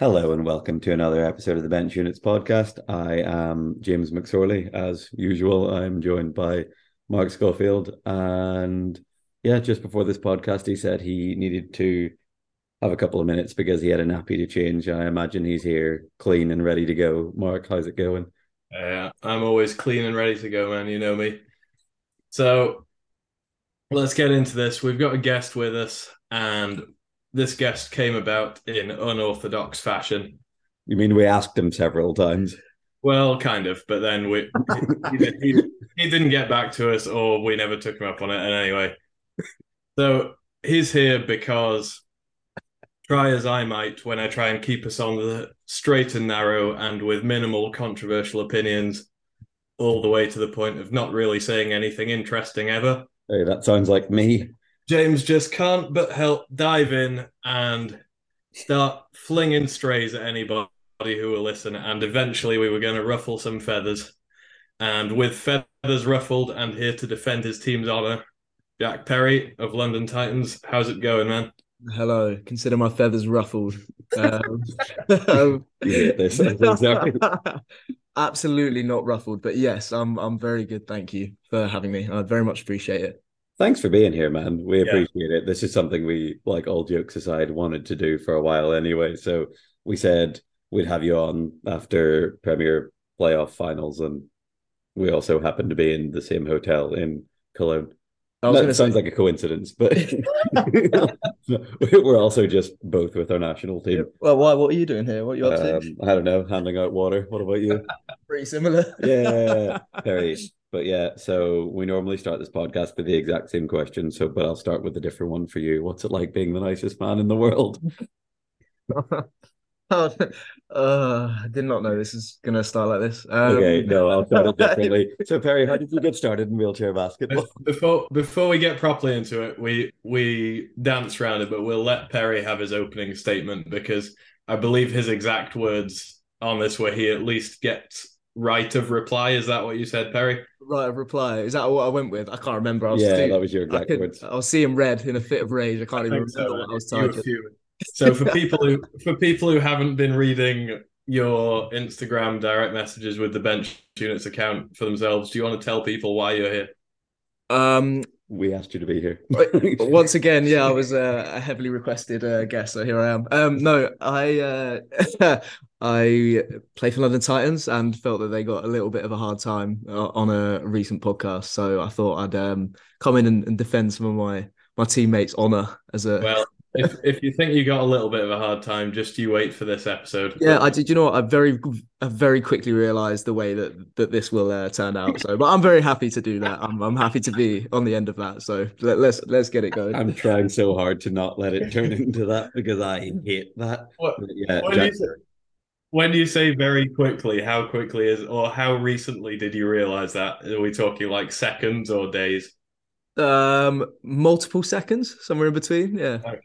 Hello and welcome to another episode of the Bench Units podcast. I am James McSorley. As usual, I'm joined by Mark Schofield. And yeah, just before this podcast, he said he needed to have a couple of minutes because he had a nappy to change. I imagine he's here clean and ready to go. Mark, how's it going? Yeah, I'm always clean and ready to go, man. You know me. So let's get into this. We've got a guest with us, and this guest came about in unorthodox fashion. You mean we asked him several times? Well, kind of, but then we he, he, he, didn't get back to us, or we never took him up on it. And anyway, so he's here because try as I might when I try and keep us on the straight and narrow and with minimal controversial opinions, all the way to the point of not really saying anything interesting ever. Hey, that sounds like me. James just can't but help dive in and start flinging strays at anybody who will listen. And eventually, we were going to ruffle some feathers. And with feathers ruffled and here to defend his team's honor, Jack Perry of London Titans. How's it going, man? Hello. Consider my feathers ruffled. Um, this. Absolutely not ruffled, but yes, I'm. I'm very good. Thank you for having me. I very much appreciate it. Thanks for being here, man. We appreciate yeah. it. This is something we, like all jokes aside, wanted to do for a while anyway. So we said we'd have you on after Premier playoff finals, and we also happened to be in the same hotel in Cologne. That sounds say... like a coincidence, but we're also just both with our national team. Well, why? What are you doing here? What are you up um, to? I don't know. Handing out water. What about you? Pretty similar. yeah, very. But yeah, so we normally start this podcast with the exact same question. So, but I'll start with a different one for you. What's it like being the nicest man in the world? oh, uh, I did not know this is going to start like this. Um, okay, no, I'll start it differently. so, Perry, how did you get started in wheelchair basketball? Before before we get properly into it, we we dance around it, but we'll let Perry have his opening statement because I believe his exact words on this were he at least gets right of reply. Is that what you said, Perry? Right of reply. Is that what I went with? I can't remember. I was yeah, that was your exact I could, words. I was seeing red in a fit of rage. I can't I even remember so. what I was typing. So for people who for people who haven't been reading your Instagram direct messages with the bench units account for themselves, do you want to tell people why you're here? Um, we asked you to be here. Once again, yeah, I was uh, a heavily requested uh, guest, so here I am. Um, no, I uh, I play for London Titans and felt that they got a little bit of a hard time uh, on a recent podcast. So I thought I'd um, come in and, and, defend some of my my teammates' honor as a. Well, if if you think you got a little bit of a hard time, just you wait for this episode. Yeah, I did. You know what? I very I very quickly realised the way that that this will uh, turn out. So, but I'm very happy to do that. I'm I'm happy to be on the end of that. So let, us let's, let's get it going. I'm trying so hard to not let it turn into that because I hate that. What, yeah, what when you say very quickly, how quickly is or how recently did you realize that? Are we talking like seconds or days? Um, multiple seconds, somewhere in between. Yeah, okay.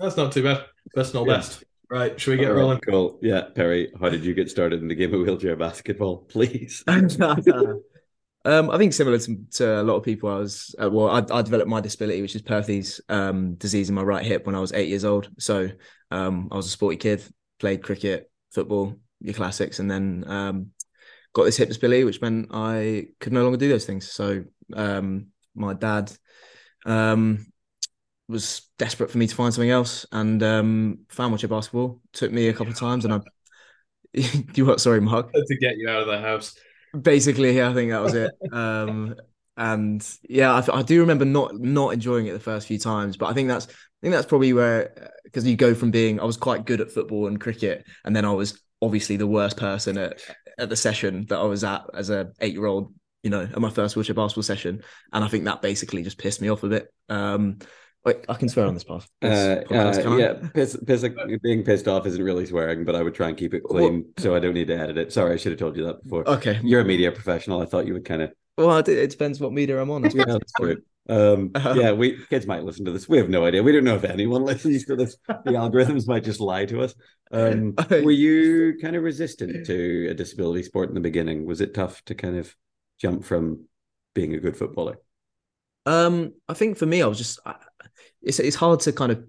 That's not too bad. That's not yeah. best. Right, should we get rolling? Cool. Yeah, Perry, how did you get started in the game of wheelchair basketball? Please. Um, I think similar to, to, a lot of people, I was uh, well. I, I, developed my disability, which is Perthes um, disease in my right hip, when I was eight years old. So um, I was a sporty kid, played cricket, football, your classics, and then um, got this hip disability, which meant I could no longer do those things. So um, my dad um, was desperate for me to find something else, and um, found wheelchair basketball. Took me a couple of times, and I. you what? Sorry, Mark. To get you out of the house. Basically, yeah, I think that was it. um, and yeah, I, I, do remember not not enjoying it the first few times, but I think that's I think that's probably where because you go from being I was quite good at football and cricket, and then I was obviously the worst person at at the session that I was at as a eight year old. You know, at my first wheelchair basketball session, and I think that basically just pissed me off a bit. Um, Wait, I can swear on this path. Uh, uh, yeah, piss, piss, being pissed off isn't really swearing, but I would try and keep it clean, well, so I don't need to edit it. Sorry, I should have told you that before. Okay, you're a media professional. I thought you would kind of. Well, it, depends what media I'm on. yeah, that's true. Um, uh-huh. yeah, we kids might listen to this. We have no idea. We don't know if anyone listens to this. The algorithms might just lie to us. Um, were you kind of resistant to a disability sport in the beginning? Was it tough to kind of jump from being a good footballer? Um, I think for me, I was just. It's it's hard to kind of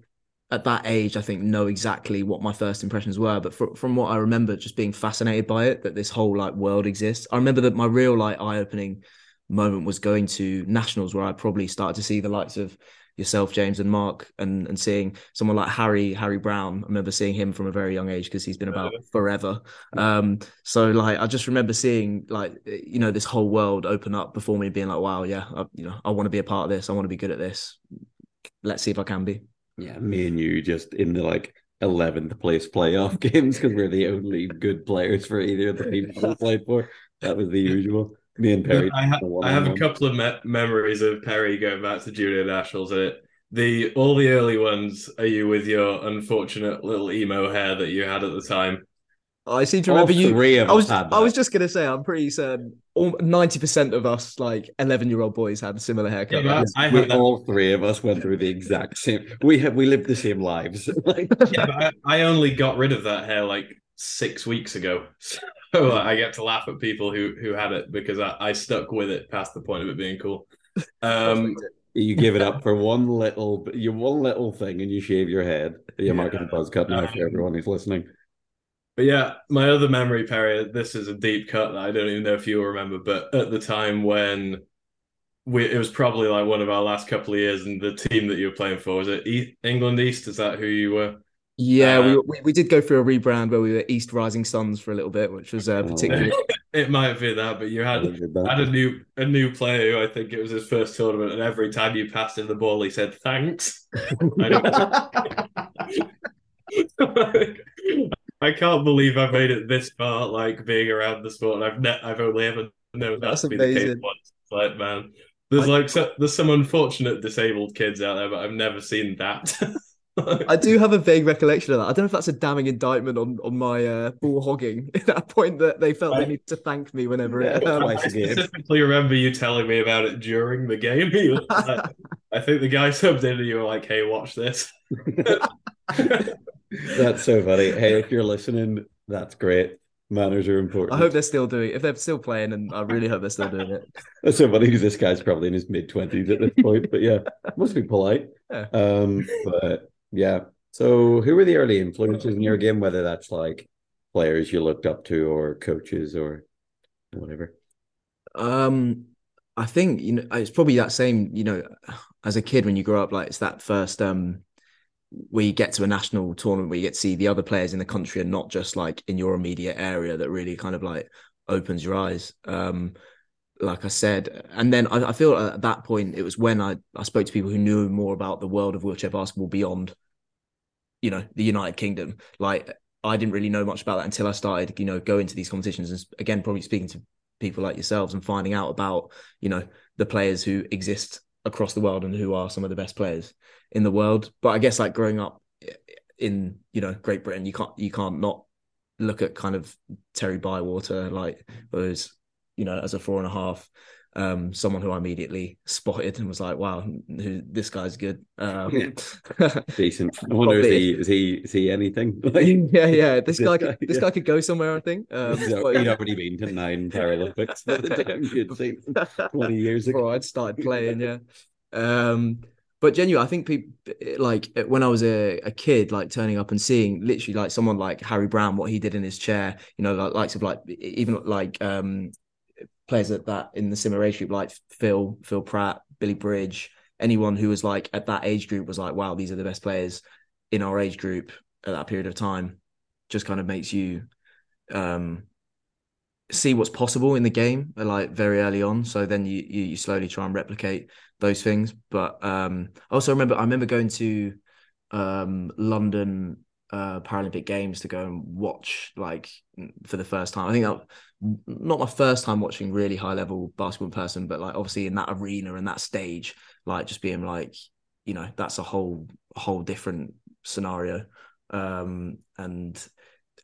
at that age, I think, know exactly what my first impressions were. But fr- from what I remember, just being fascinated by it, that this whole like world exists. I remember that my real like eye opening moment was going to nationals, where I probably started to see the likes of yourself, James, and Mark, and and seeing someone like Harry Harry Brown. I remember seeing him from a very young age because he's been about forever. Um, so like I just remember seeing like you know this whole world open up before me, being like, wow, yeah, I, you know, I want to be a part of this. I want to be good at this. Let's see if I can be. Yeah, me and you just in the like eleventh place playoff games because we're the only good players for either of the teams we played for. That was the usual. Me and Perry. I, ha- I have a couple of me- memories of Perry going back to junior nationals. And it the all the early ones are you with your unfortunate little emo hair that you had at the time. I seem to remember All you. three of I was us had I was just gonna say I'm pretty certain ninety percent of us like eleven year old boys had a similar haircut. Yeah, but I we, had all three of us went through the exact same. We have we lived the same lives. Yeah, but I, I only got rid of that hair like six weeks ago. So like, I get to laugh at people who who had it because I, I stuck with it past the point of it being cool. Um, you give it up for one little, you one little thing, and you shave your head. You're marking a buzz cut now for everyone who's listening. But yeah, my other memory, Perry, this is a deep cut that I don't even know if you'll remember, but at the time when we it was probably like one of our last couple of years, and the team that you were playing for was it e- England East? Is that who you were? Yeah, Uh, we, we we did go through a rebrand where we were East Rising Suns for a little bit, which was uh, Oh. particularly. It might be that, but you had had a new a new player who I think it was his first tournament, and every time you passed him the ball, he said thanks. I I can't believe I've made it this far, like being around the sport. and I've ne- I've only ever known that That's to be the case once. It's like, man, there's I- like so, there's some unfortunate disabled kids out there, but I've never seen that. I do have a vague recollection of that. I don't know if that's a damning indictment on on my uh, ball hogging at that point that they felt they needed to thank me whenever it. Um, I a game. specifically remember you telling me about it during the game. Like- I think the guy subbed in and you were like, "Hey, watch this." That's so funny. Hey, if you're listening, that's great. Manners are important. I hope they're still doing. If they're still playing, and I really hope they're still doing it. That's so funny because this guy's probably in his mid twenties at this point. But yeah, must be polite. Yeah. Um, but yeah. So who were the early influences in your game? Whether that's like players you looked up to or coaches or whatever. Um, I think you know it's probably that same. You know, as a kid when you grow up, like it's that first um you get to a national tournament where you get to see the other players in the country and not just like in your immediate area that really kind of like opens your eyes. Um, like I said, and then I, I feel at that point it was when I I spoke to people who knew more about the world of wheelchair basketball beyond, you know, the United Kingdom. Like I didn't really know much about that until I started, you know, going to these competitions and again probably speaking to people like yourselves and finding out about you know the players who exist across the world and who are some of the best players in the world. But i guess like growing up in you know great britain you can't you can't not look at kind of terry bywater like was you know as a four and a half um someone who i immediately spotted and was like wow who, this guy's good um Decent. I wonder if he is he is he anything? Yeah yeah this, guy, could, this yeah. guy could go somewhere i think um but he'd yeah. already been to nine Paralympics by the you'd seen 20 years ago. before I'd started playing, yeah. Um, but genuinely, I think people like when I was a, a kid, like turning up and seeing literally like someone like Harry Brown, what he did in his chair, you know, like likes of like even like um players at that in the similar age group, like Phil, Phil Pratt, Billy Bridge, anyone who was like at that age group was like, wow, these are the best players in our age group at that period of time. Just kind of makes you um see what's possible in the game like very early on so then you, you you slowly try and replicate those things but um I also remember i remember going to um london uh paralympic games to go and watch like for the first time. I think that not my first time watching really high level basketball in person but like obviously in that arena and that stage like just being like you know that's a whole whole different scenario. Um and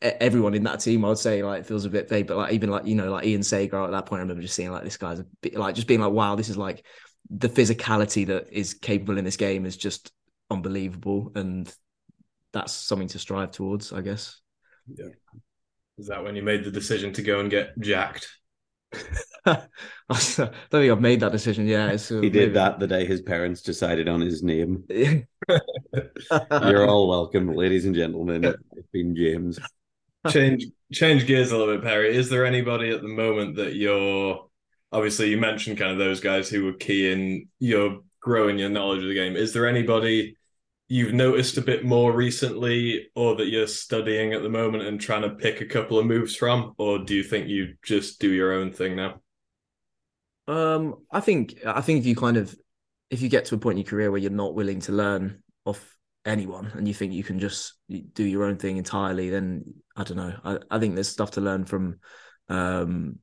everyone in that team, I would say, like feels a bit vague, but like even like you know, like Ian Sagar at that point, I remember just seeing like this guy's a bit like just being like, wow, this is like the physicality that is capable in this game is just unbelievable, and that's something to strive towards, I guess. Yeah. Is that when you made the decision to go and get jacked? I don't think I've made that decision. Yeah, it's, uh, He did maybe- that the day his parents decided on his name. You're all welcome, ladies and gentlemen. It's been James. change change gears a little bit, Perry. Is there anybody at the moment that you're obviously you mentioned kind of those guys who were key in your growing your knowledge of the game? Is there anybody you've noticed a bit more recently or that you're studying at the moment and trying to pick a couple of moves from? Or do you think you just do your own thing now? Um, I think I think if you kind of if you get to a point in your career where you're not willing to learn off anyone and you think you can just do your own thing entirely, then I don't know. I, I think there's stuff to learn from um,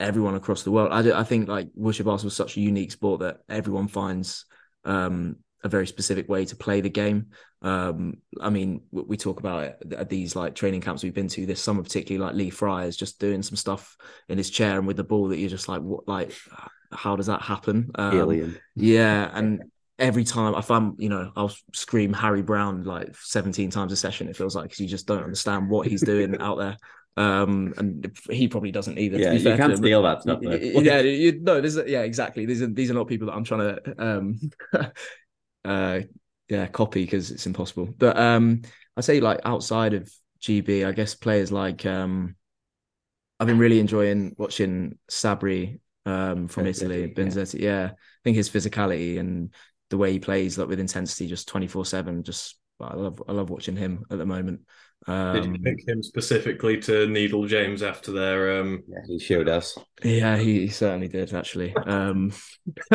everyone across the world. I, I think like wheelchair basketball is such a unique sport that everyone finds um, a very specific way to play the game. Um, I mean, we talk about it at these like training camps we've been to this summer, particularly like Lee Fryer is just doing some stuff in his chair and with the ball that you're just like, what, like, how does that happen? Um, Alien. Yeah, and every time I find, you know, I'll scream Harry Brown like 17 times a session. It feels like because you just don't understand what he's doing out there. Um, and he probably doesn't either. Yeah, you can't steal that stuff. Though. yeah, you, no, this is, yeah, exactly. These are these are not people that I'm trying to um uh yeah copy because it's impossible. But um i say like outside of gb i guess players like um i've been really enjoying watching sabri um from italy. Bedzeti yeah. yeah i think his physicality and the way he plays like with intensity just 24 7 just i love i love watching him at the moment um, Did you pick him specifically to needle James after their? Um... Yeah, he showed us. Yeah, he certainly did actually. Um...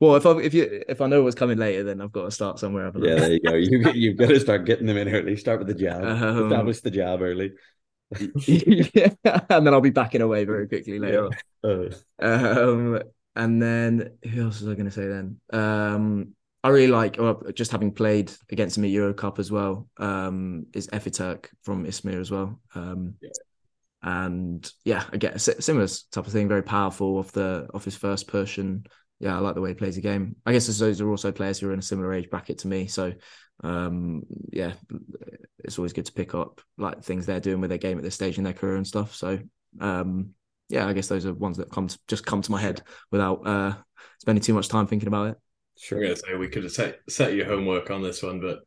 well, if I if you if I know what's coming later, then I've got to start somewhere. Yeah, there you go. You you've got to start getting them in early. Start with the jab. Um, Establish the jab early. yeah, and then I'll be backing away very quickly later. Yeah. Uh. Um, and then who else was I going to say then? Um, I really like, well, just having played against him at Euro Cup as well, um, is Efiturk from Izmir as well. Um, yeah. And yeah, again, similar type of thing, very powerful off the off his first push, and yeah, I like the way he plays the game. I guess those are also players who are in a similar age bracket to me, so um, yeah, it's always good to pick up like things they're doing with their game at this stage in their career and stuff. So um, yeah, I guess those are ones that come to, just come to my head without uh, spending too much time thinking about it. Sure. I'm gonna say we could have set, set your homework on this one, but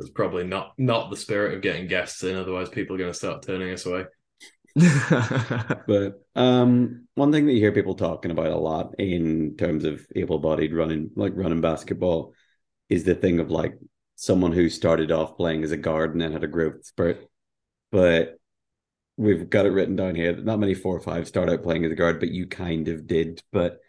it's probably not not the spirit of getting guests in. Otherwise, people are going to start turning us away. but um, one thing that you hear people talking about a lot in terms of able-bodied running, like running basketball, is the thing of like someone who started off playing as a guard and then had a growth spurt. But we've got it written down here that not many four or five start out playing as a guard, but you kind of did. But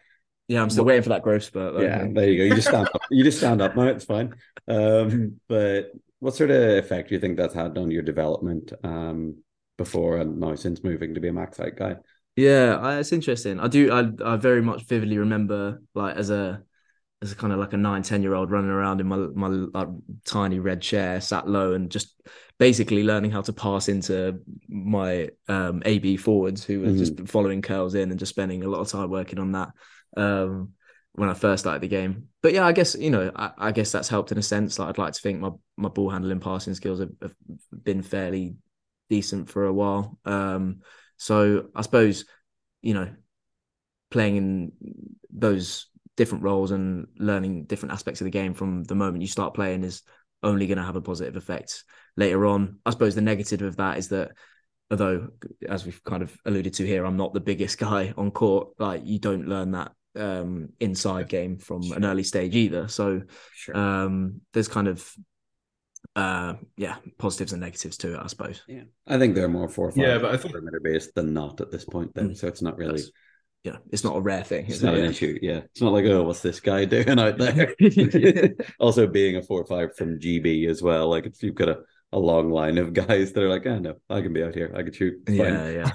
yeah, I'm still waiting for that growth spurt. Though. Yeah, there you go. You just stand up. You just stand up now. It's fine. Um, but what sort of effect do you think that's had on your development um, before and now since moving to be a max height guy? Yeah, it's interesting. I do. I I very much vividly remember like as a as a kind of like a nine ten year old running around in my my like, tiny red chair, sat low, and just basically learning how to pass into my um, AB forwards who were mm-hmm. just following curls in and just spending a lot of time working on that um, when I first started the game. But yeah, I guess you know, I, I, guess that's helped in a sense. Like I'd like to think my my ball handling, passing skills have, have been fairly decent for a while. Um, so I suppose you know, playing in those different roles and learning different aspects of the game from the moment you start playing is only going to have a positive effect later on. I suppose the negative of that is that although as we've kind of alluded to here i'm not the biggest guy on court like you don't learn that um, inside game from sure. an early stage either. So sure. um, there's kind of uh, yeah positives and negatives to it, I suppose. Yeah, I think they're more four or five yeah, but I think perimeter based than not at this point. Then, mm. so it's not really. That's, yeah, it's not a rare thing. It's not it? an issue. Yeah, it's not like oh, what's this guy doing out there? also, being a four or five from GB as well, like if you've got a, a long line of guys that are like, oh no, I can be out here, I can shoot. Fine. Yeah, yeah.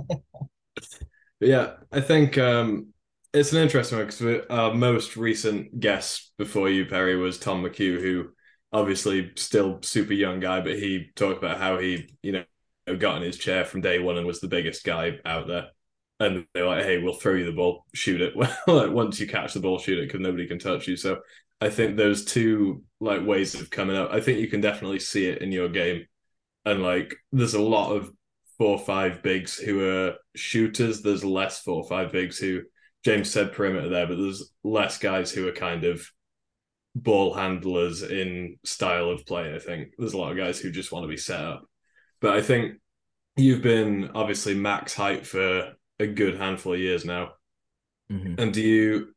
yeah, I think um, it's an interesting one because our most recent guest before you, Perry, was Tom McHugh, who obviously still super young guy, but he talked about how he, you know, got in his chair from day one and was the biggest guy out there. And they're like, "Hey, we'll throw you the ball, shoot it. Well, once you catch the ball, shoot it because nobody can touch you." So I think those two like ways of coming up. I think you can definitely see it in your game, and like there's a lot of four five bigs who are shooters. There's less four five bigs who James said perimeter there, but there's less guys who are kind of ball handlers in style of play. I think there's a lot of guys who just want to be set up, but I think you've been obviously max height for a good handful of years now. Mhm. And do you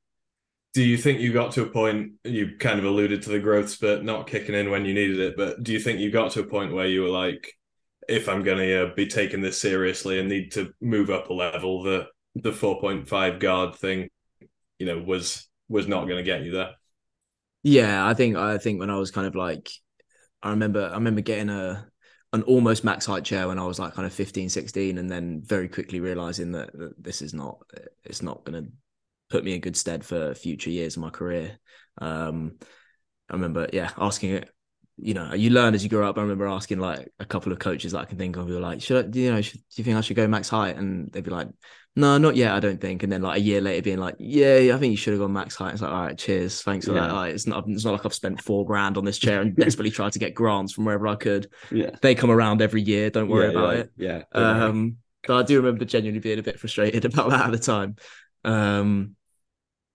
do you think you got to a point you kind of alluded to the growth spurt not kicking in when you needed it, but do you think you got to a point where you were like, if I'm going to uh, be taking this seriously and need to move up a level, the the 4.5 guard thing, you know, was was not going to get you there. Yeah, I think I think when I was kind of like I remember I remember getting a an almost max height chair when I was like kind of 15, 16 and then very quickly realizing that, that this is not it's not going to put me in good stead for future years of my career. Um I remember yeah, asking it you know, you learn as you grow up. I remember asking like a couple of coaches that I can think of who were like, should I, you know, should, do you think I should go max height? And they'd be like, no, not yet. I don't think. And then like a year later, being like, yeah, I think you should have gone max height. It's like, all right, cheers, thanks for Yeah. that. Like, it's not, it's not like I've spent four grand on this chair and desperately tried to get grants from wherever I could. Yeah. They come around every year. Don't worry yeah, about it. Yeah. Um, but I do remember genuinely being a bit frustrated about that at the time. Um,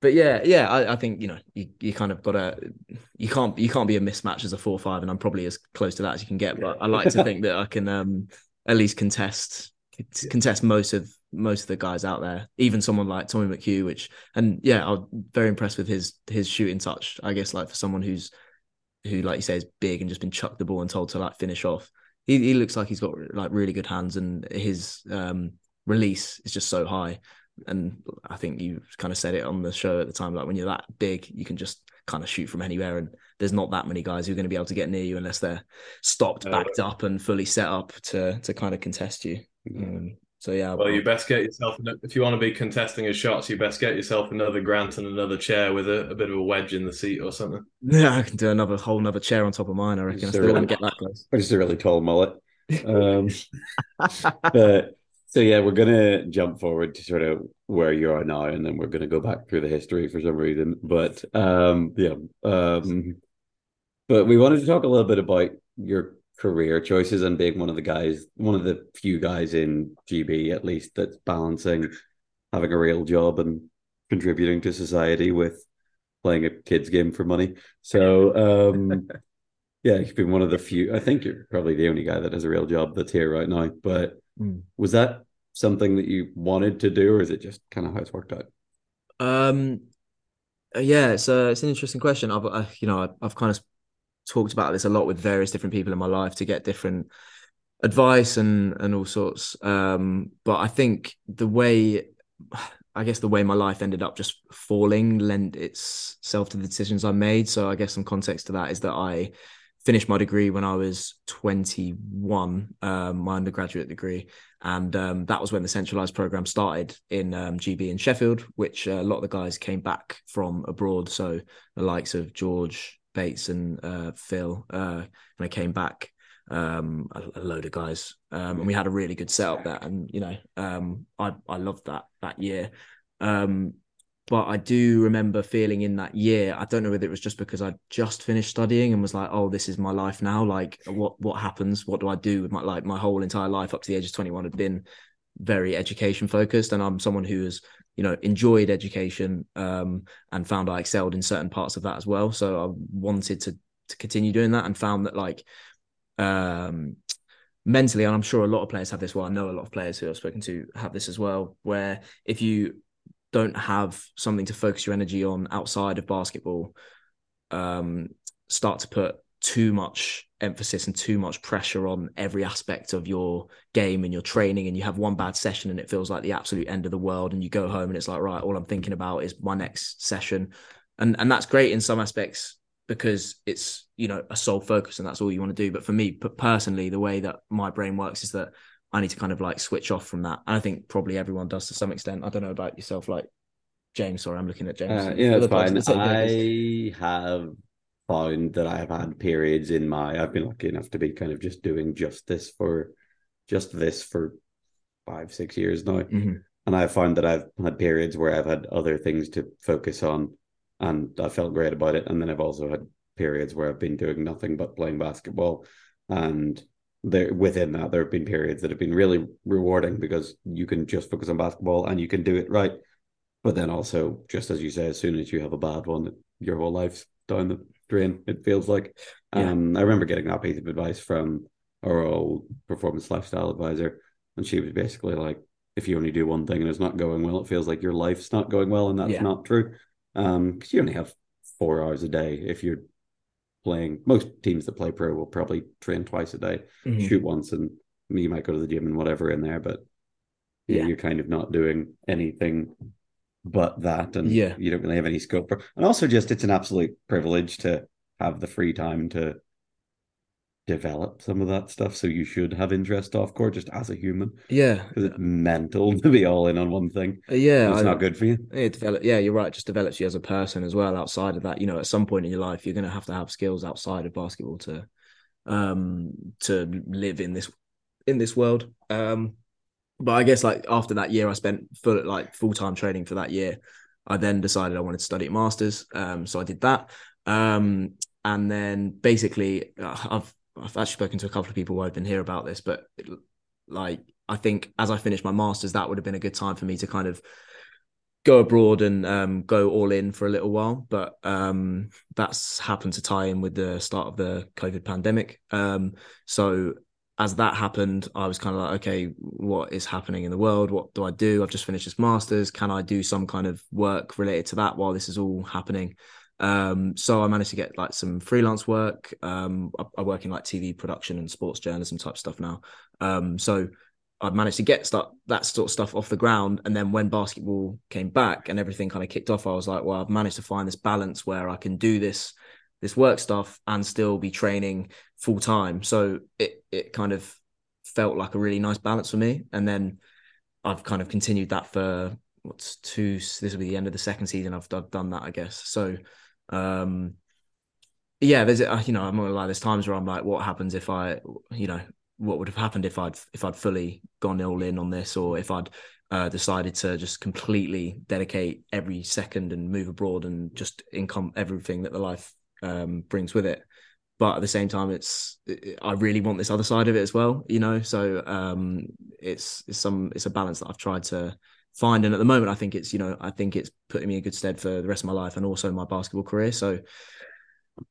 but yeah, yeah, I, I think you know you, you kind of got to you can't you can't be a mismatch as a four five, and I'm probably as close to that as you can get. But I like to think that I can um at least contest contest most of most of the guys out there, even someone like Tommy McHugh, which and yeah, I'm very impressed with his his shooting touch. I guess like for someone who's who like you say is big and just been chucked the ball and told to like finish off. He he looks like he's got like really good hands and his um release is just so high. And I think you kind of said it on the show at the time, like when you're that big, you can just kind of shoot from anywhere. And there's not that many guys who are going to be able to get near you unless they're stopped, Uh, backed up, and fully set up to to kind of contest you. Um, so yeah, Well, you best get yourself if you want to be contesting his shots, you best get yourself another grant and another chair with a, a bit of a wedge in the seat or something. yeah, I can do another whole another chair on top of mine. I reckon I Just a still really- wouldn't get that close. Or just a really tall mullet. Um, but so yeah, we're gonna jump forward to sort of where you are now, and then we're gonna go back through the history for some reason. But um, yeah, um, but we wanted to talk a little bit about your career choices and being one of the guys, one of the few guys in GB at least that's balancing having a real job and contributing to society with playing a kids game for money. So um yeah, you've been one of the few. I think you're probably the only guy that has a real job that's here right now. But Mm. was that something that you wanted to do, or is it just kind of how it's worked out? Um, uh, yeah, it's a, it's an interesting question. I've uh, you know I've, I've kind of talked about this a lot with various different people in my life to get different advice and and all sorts. Um, but I think the way I guess the way my life ended up just falling lent itself to the decisions I made. So I guess some context to that is that I finished my degree when I was 21, um, my undergraduate degree. And um, that was when the centralized program started in um, GB in Sheffield, which uh, a lot of the guys came back from abroad. So the likes of George Bates and uh, Phil, uh, and I came back. Um, a, a load of guys, um, and we had a really good setup there. And you know, um, I I loved that that year. Um, but I do remember feeling in that year. I don't know whether it was just because I just finished studying and was like, "Oh, this is my life now." Like, what what happens? What do I do with my like my whole entire life up to the age of twenty one had been very education focused, and I'm someone who has you know enjoyed education um, and found I excelled in certain parts of that as well. So I wanted to to continue doing that, and found that like um mentally and i'm sure a lot of players have this well i know a lot of players who i've spoken to have this as well where if you don't have something to focus your energy on outside of basketball um start to put too much emphasis and too much pressure on every aspect of your game and your training and you have one bad session and it feels like the absolute end of the world and you go home and it's like right all i'm thinking about is my next session and and that's great in some aspects because it's you know a sole focus and that's all you want to do but for me personally the way that my brain works is that i need to kind of like switch off from that and i think probably everyone does to some extent i don't know about yourself like james sorry i'm looking at james Uh, yeah, it's fine. of the table. I have found that I have had periods in my. I've been lucky enough to be kind of just doing just this for, just this for five six years now, Mhm. and I've found that I've had periods where I've had other things to focus on, and I felt great about it. And then I've also had periods where I've been doing nothing but playing basketball, and there within that there have been periods that have been really rewarding because you can just focus on basketball and you can do it right. But then also, just as you say, as soon as you have a bad one, your whole life's down the drain. It feels like. Yeah. Um, I remember getting that piece of advice from our old performance lifestyle advisor, and she was basically like, "If you only do one thing and it's not going well, it feels like your life's not going well, and that's Yeah. not true. Um, because you only have four hours a day if you're playing. Most teams that play pro will probably train twice a day, Mhm. shoot once, and you might go to the gym and whatever in there, but Yeah. you're kind of not doing anything but that, and Yeah. you don't really have any scope for. And also, just it's an absolute privilege to have the free time to develop some of that stuff. So you should have interest off court just as a human Yeah, because it's mental to be all in on one thing. yeah. It's I- not good for you. It develop, yeah, you're right. It just develops you as a person as well. Outside of that, you know, at some point in your life, you're going to have to have skills outside of basketball to, um, to live in this in this world. Um, but I guess like after that year, I spent full like full time training for that year. I then decided I wanted to study masters, um, so I did that. Um, and then basically, uh, I've I've actually spoken to a couple of people who I've been here about this, but like I think as I finished my masters, that would have been a good time for me to kind of go abroad and um, go all in for a little while. But um, that's happened to tie in with the start of the COVID pandemic. Um, so as that happened, I was kind of like, okay, what is happening in the world? What do I do? I've just finished this masters. Can I do some kind of work related to that while this is all happening? Um, so I managed to get like some freelance work. Um, I, I work in like TV production and sports journalism type stuff now. Um, so I've managed to get stuff that sort of stuff off the ground. And then when basketball came back and everything kind of kicked off, I was like, well, I've managed to find this balance where I can do this this work stuff and still be training full time. So it it kind of felt like a really nice balance for me. And then I've kind of continued that for what's two this will be the end of the second season I've, I've done that I guess. So um yeah, there's you know, I'm gonna lie, there's times where I'm like, what happens if I you know, what would have happened if I'd if I'd fully gone all in on this or if I'd uh, decided to just completely dedicate every second and move abroad and just income everything that the life um, brings with it. But at the same time, it's I really want this other side of it as well, you know. So um, it's it's some it's a balance that I've tried to find, and at the moment, I think it's you know I think it's putting me in good stead for the rest of my life and also my basketball career. So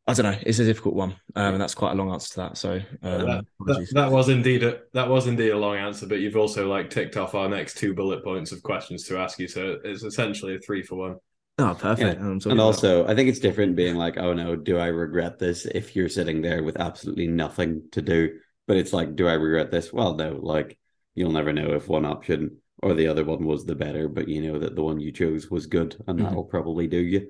I don't know, it's a difficult one, um, and that's quite a long answer to that. So um, that, that, that was indeed a that was indeed a long answer, but you've also like ticked off our next two bullet points of questions to ask you, so it's essentially a three for one. Oh, perfect. Yeah. And about- also, I think it's different being like, oh no, do I regret this if you're sitting there with absolutely nothing to do? But it's like, do I regret this? Well, no, like you'll never know if one option or the other one was the better, but you know that the one you chose was good and Mhm. that'll probably do you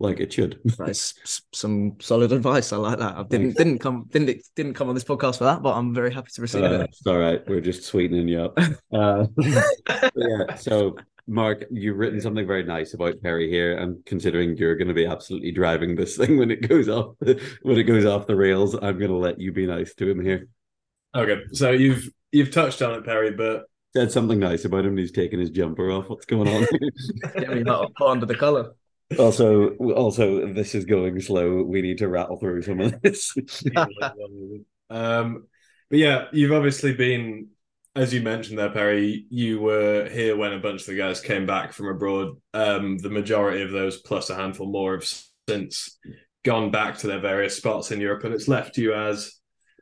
like it should. That's some solid advice. I like that. I didn't Thanks. didn't come didn't didn't come on this podcast for that, but I'm very happy to receive Uh, it. it's all right. We're just sweetening you up. Uh, yeah. So, Mark, you've written something very nice about Perry here, and considering you're going to be absolutely driving this thing when it goes off when it goes off the rails, I'm going to let you be nice to him here. Okay, so you've you've touched on it, Perry, but Said something nice about him. and He's taking his jumper off. What's going on? Get me not under the collar. Also, also, this is going slow. We need to rattle through some of this. um, but yeah, you've obviously been, as you mentioned there, Perry. You were here when a bunch of the guys came back from abroad. Um, the majority of those, plus a handful more, have since gone back to their various spots in Europe, and it's left you as,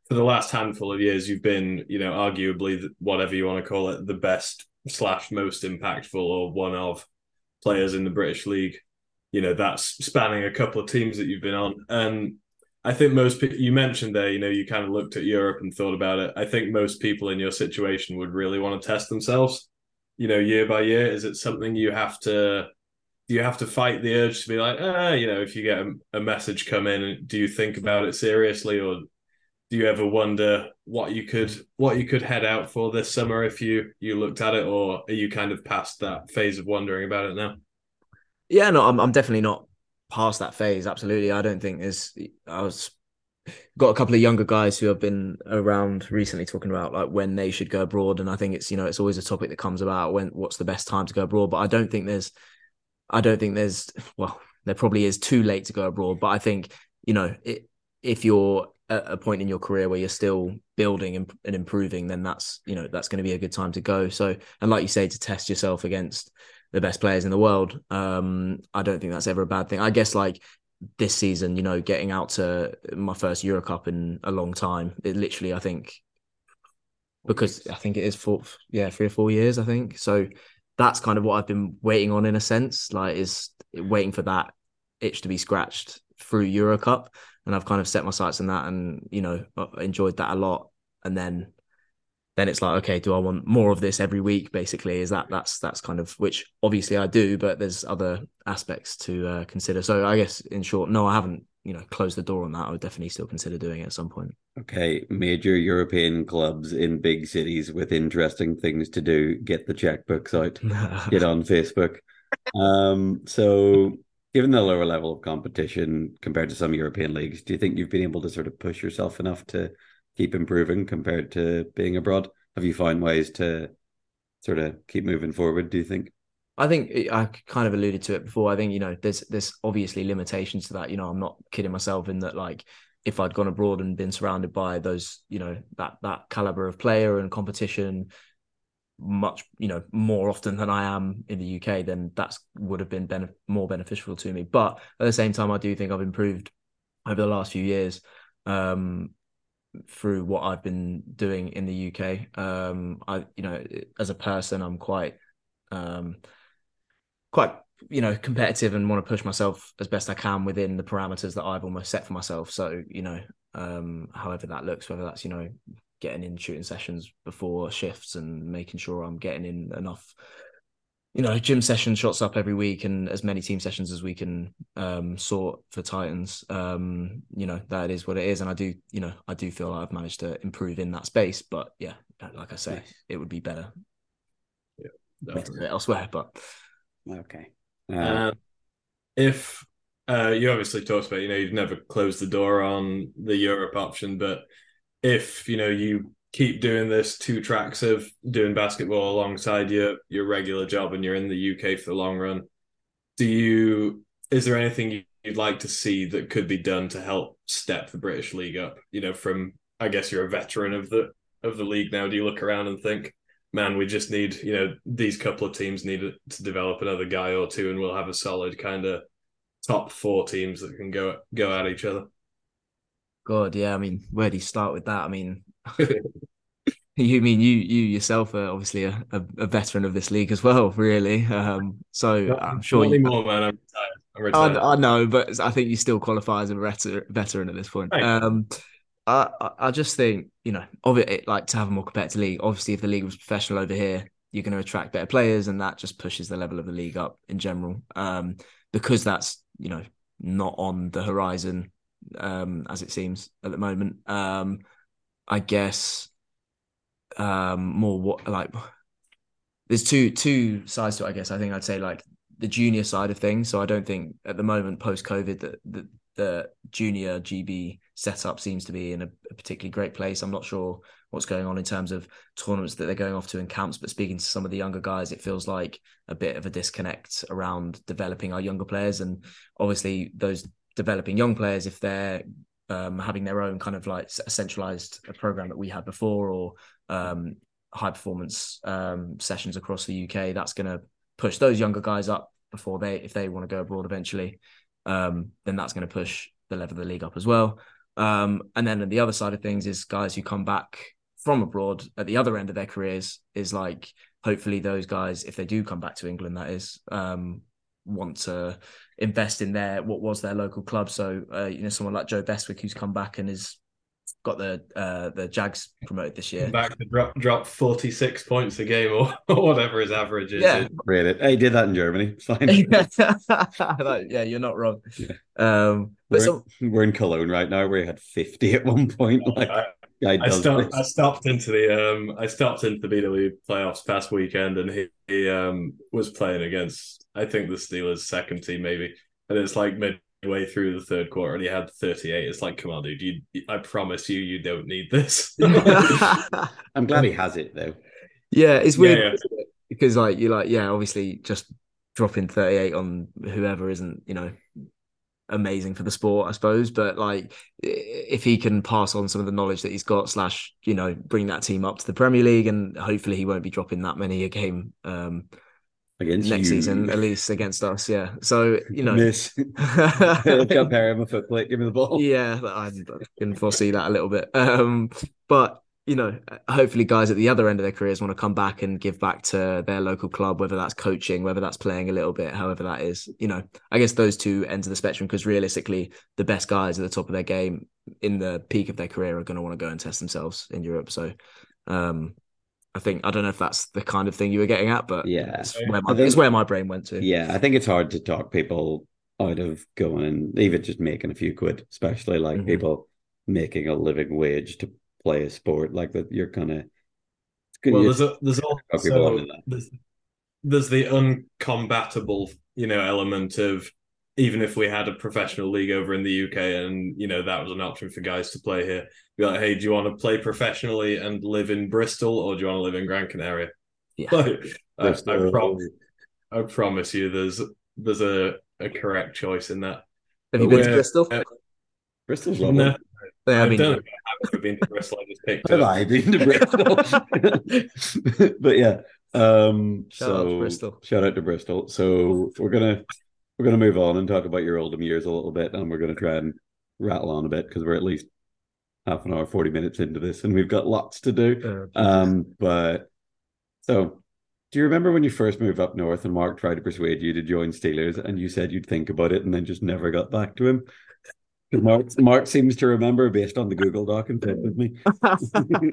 for the last handful of years, you've been, you know, arguably whatever you want to call it, the best slash most impactful or one of players in the British League. You know, that's spanning a couple of teams that you've been on, and I think most people, you mentioned there, you know, you kind of looked at Europe and thought about it. I think most people in your situation would really want to test themselves, you know, year by year. Is it something you have to, do you have to fight the urge to be like, ah, you know, if you get a, a message come in, do you think about it seriously or do you ever wonder what you could, what you could head out for this summer if you, you looked at it or are you kind of past that phase of wondering about it now? Yeah, no, I'm I'm definitely not past that phase. Absolutely, I don't think there's. I was got a couple of younger guys who have been around recently talking about like when they should go abroad, and I think it's you know it's always a topic that comes about when what's the best time to go abroad. But I don't think there's, I don't think there's well, there probably is too late to go abroad. But I think you know it, if you're at a point in your career where you're still building and, and improving, then that's you know that's going to be a good time to go. So and like you say, to test yourself against the best players in the world. Um, I don't think that's ever a bad thing. I guess like this season, you know, getting out to my first Euro Cup in a long time. It literally, I think, because I think it is four, yeah, three or four years, I think. So that's kind of what I've been waiting on in a sense, like is waiting for that itch to be scratched through Euro Cup, and I've kind of set my sights on that, and you know, uh, enjoyed that a lot. And then then it's like okay do i want more of this every week basically? Is that that's that's kind of which obviously i do but there's other aspects to uh, consider. So i guess in short no i haven't you know closed the door on that. I would definitely still consider doing it at some point. Okay. Major european clubs in big cities with interesting things to do. Get the checkbooks out get on facebook. Um so given the lower level of competition compared to some european leagues do you think you've been able to sort of push yourself enough to keep improving compared to being abroad? Have you found ways to sort of keep moving forward? Do you think? I think I kind of alluded to it before. I think you know there's there's obviously limitations to that. You know, I'm not kidding myself in that like if I'd gone abroad and been surrounded by those you know that that caliber of player and competition much you know more often than I am in the UK, then that's would have been more beneficial to me. But at the same time, I do think I've improved over the last few years. Um, through what I've been doing in the UK. Um, I, you know, as a person, I'm quite, um, quite, you know, competitive and want to push myself as best I can within the parameters that I've almost set for myself. So, you know, um, however that looks, whether that's, you know, getting in shooting sessions before shifts and making sure I'm getting in enough you know, gym session shots up every week and as many team sessions as we can um, sort for Titans. Um, you know, that is what it is. And I do, you know, I do feel like I've managed to improve in that space. But yeah, like I say, nice. it would be better. Yeah, elsewhere. But okay. Uh, uh, if uh, you obviously talked about, you know, you've never closed the door on the Europe option, but if you know you keep doing this two tracks of doing basketball alongside your your regular job and you're in the UK for the long run do you is there anything you'd like to see that could be done to help step the British league up you know from I guess you're a veteran of the of the league now do you look around and think man we just need you know these couple of teams need to develop another guy or two and we'll have a solid kind of top four teams that can go go at each other God, yeah. I mean, where do you start with that? I mean, you mean you you yourself are obviously a, a, a, veteran of this league as well, really. Um, so not, I'm sure you, anymore, man. I'm retired. I'm retired. I, I, know, but I think you still qualify as a veteran, veteran at this point. Right. Um, I I just think you know, of it like to have a more competitive league. Obviously, if the league was professional over here, you're going to attract better players, and that just pushes the level of the league up in general. Um, because that's you know not on the horizon um, as it seems at the moment. Um, I guess um, more what like there's two two sides to it. I guess I think I'd say like the junior side of things. So I don't think at the moment post COVID that the, the junior GB setup seems to be in a, a, particularly great place. I'm not sure what's going on in terms of tournaments that they're going off to in camps, but speaking to some of the younger guys, it feels like a bit of a disconnect around developing our younger players. And obviously, those developing young players if they're um, having their own kind of like a centralized program that we had before or um, high performance um, sessions across the UK. That's going to push those younger guys up before they, if they want to go abroad eventually, um, then that's going to push the level of the league up as well. Um, and then the other side of things is guys who come back from abroad at the other end of their careers is like hopefully those guys, if they do come back to England, that is, um, want to invest in their what was their local club. So uh, you know, someone like Joe Bestwick who's come back and has got the uh, the Jags promoted this year. Back to drop drop forty six points a game or, or whatever his average is. Yeah, really. He did that in Germany. Fine. yeah, you're not wrong. Yeah. Um, but we're, so, we're in Cologne right now. We had fifty at one point. Like. I, I stopped. I stopped into the um. I stopped into the BW playoffs past weekend, and he, he um was playing against I think the Steelers' second team maybe, and it's like midway through the third quarter, and he had 38. It's like, come on, dude, you, I promise you, you don't need this. I'm glad he has it though. Yeah, it's weird yeah, yeah. because like you're like, yeah, obviously just dropping 38 on whoever isn't, you know, amazing for the sport, I suppose. But like, if he can pass on some of the knowledge that he's got, slash, you know, bring that team up to the Premier League, and hopefully he won't be dropping that many a game. Um, against next you. season, at least against us. Yeah. So you know, miss. Compare him a foot plate. Give me the ball. yeah, I, I can foresee that a little bit. Um, but you know, hopefully, guys at the other end of their careers want to come back and give back to their local club, whether that's coaching, whether that's playing a little bit, however that is. You know, I guess those two ends of the spectrum, because realistically, the best guys at the top of their game in the peak of their career are going to want to go and test themselves in Europe. So, um, I think I don't know if that's the kind of thing you were getting at, but Yeah. it's where my, think- it's where my brain went to. Yeah, I think it's hard to talk people out of going and even just making a few quid, especially like Mhm. people making a living wage to play a sport like that. You're kind of. Well, you- there's a, there's also there's, there's the uncombatable, you know, element of even if we had a professional league over in the UK and you know that was an option for guys to play here, be like, hey, do you want to play professionally and live in Bristol or do you want to live in Gran Canaria? Yeah. Like, I, I, Bristol- prom- I promise you, there's there's a, a correct choice in that. Have you been to Bristol? uh, Bristol's lovely. No, Yeah, I I mean, don't know if I've ever been to Bristol. I just picked Have it. I been to Bristol? but yeah. Um Shout out to Bristol. shout out to Bristol. So we're gonna we're gonna move on and talk about your Oldham years a little bit, and we're gonna try and rattle on a bit because we're at least half an hour, forty minutes into this, and we've got lots to do. Uh, Um, but so do you remember when you first moved up north and Mark tried to persuade you to join Steelers and you said you'd think about it and then just never got back to him? 'Cause Mark, Mark seems to remember based on the Google Doc and sent with me.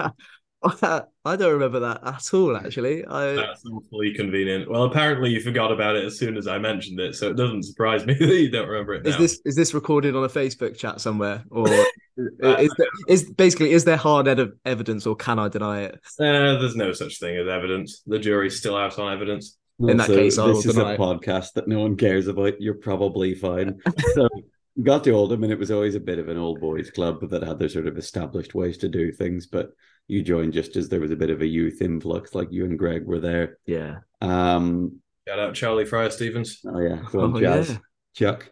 I don't remember that at all. Actually, I That's awfully convenient. Well, apparently you forgot about it as soon as I mentioned it, so it doesn't surprise me that you don't remember it is now. this is this recorded on a Facebook chat somewhere, or is there, is basically is there hard ed- evidence, or can I deny it? Uh, there's no such thing as evidence. The jury's still out on evidence. In that case, I will this is deny a podcast that no one cares about. You're probably fine. so we got to Oldham, and it was always a bit of an old boys club that had their sort of established ways to do things. But you joined just as there was a bit of a youth influx, like you and Greg were there. Yeah. Um, Shout out Charlie Fryer Stevens. oh yeah, go on, Oh, Jazz. yeah. Chuck.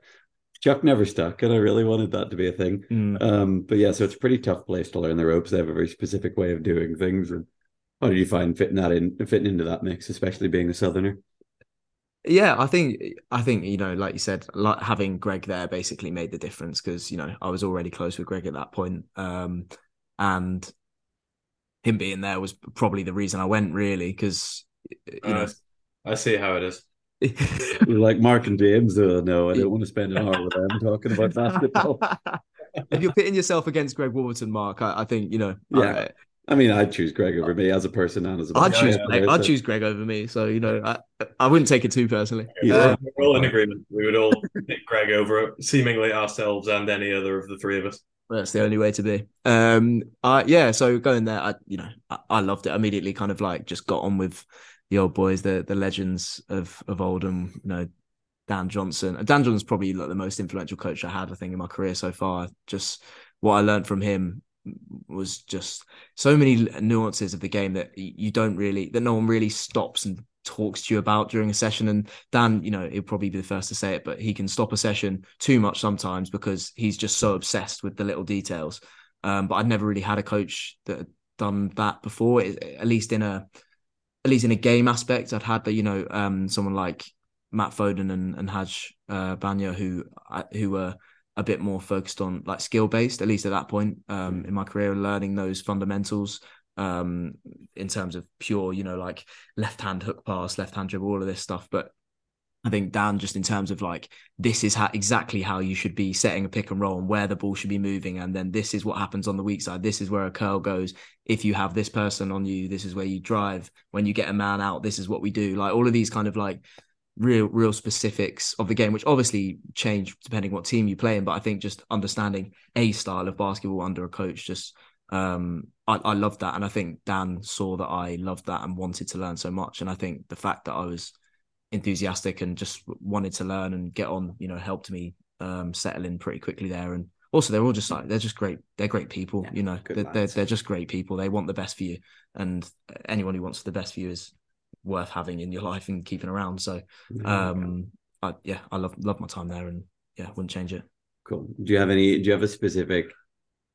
Chuck never stuck, and I really wanted that to be a thing. Mm. Um, but yeah, so it's a pretty tough place to learn the ropes. They have a very specific way of doing things. And how did you find fitting that in, fitting into that mix, especially being a southerner? Yeah, I think I think you know, like you said, like having Greg there basically made the difference because you know I was already close with Greg at that point, um, and him being there was probably the reason I went really because you know Uh, I see how it is. You're like Mark and James. Oh no, I don't want to spend an hour with them talking about basketball. if you're pitting yourself against Greg Warburton, Mark, I, I think you know. Yeah. I mean, I'd choose Greg over me as a person and as a. I'd choose yeah. Greg. player, I'd choose Greg over me. So you know, I I wouldn't take it too personally. Yeah. We're, we're all in agreement. We would all pick Greg over seemingly ourselves and any other of the three of us. That's the only way to be. Um, I yeah. So going there, I you know, I, I loved it immediately. Kind of like just got on with the old boys, the the legends of of Oldham. You know, Dan Johnson. Dan Johnson's probably like the most influential coach I had, I think, in my career so far. Just what I learned from him was just so many nuances of the game that you don't really, that no one really stops and talks to you about during a session. And Dan, you know, he'll probably be the first to say it, but he can stop a session too much sometimes because he's just so obsessed with the little details. Um, but I'd never really had a coach that had done that before, at least in a, at least in a game aspect. I'd had the, you know, um, someone like Matt Foden and, and Haj uh, Bhania who uh, who were a bit more focused on like skill based, at least at that point um, in my career, learning those fundamentals um, in terms of pure, you know, like left hand hook pass, left hand dribble, all of this stuff. But I think Dan, just in terms of like, this is how exactly how you should be setting a pick and roll and where the ball should be moving. And then this is what happens on the weak side. This is where a curl goes. If you have this person on you, this is where you drive. When you get a man out, this is what we do. Like all of these kind of like real, real specifics of the game, which obviously change depending what team you play in. But I think just understanding a style of basketball under a coach just um I, I loved that. And I think Dan saw that I loved that and wanted to learn so much. And I think the fact that I was enthusiastic and just wanted to learn and get on you know helped me um settle in pretty quickly there. And also they're all just like they're just great they're great people Yeah, you know they're, they're, they're just great people. They want the best for you. And anyone who wants the best for you is worth having in your life and keeping around so um I, yeah I love love my time there and yeah wouldn't change it Cool. Do you have any? Do you have a specific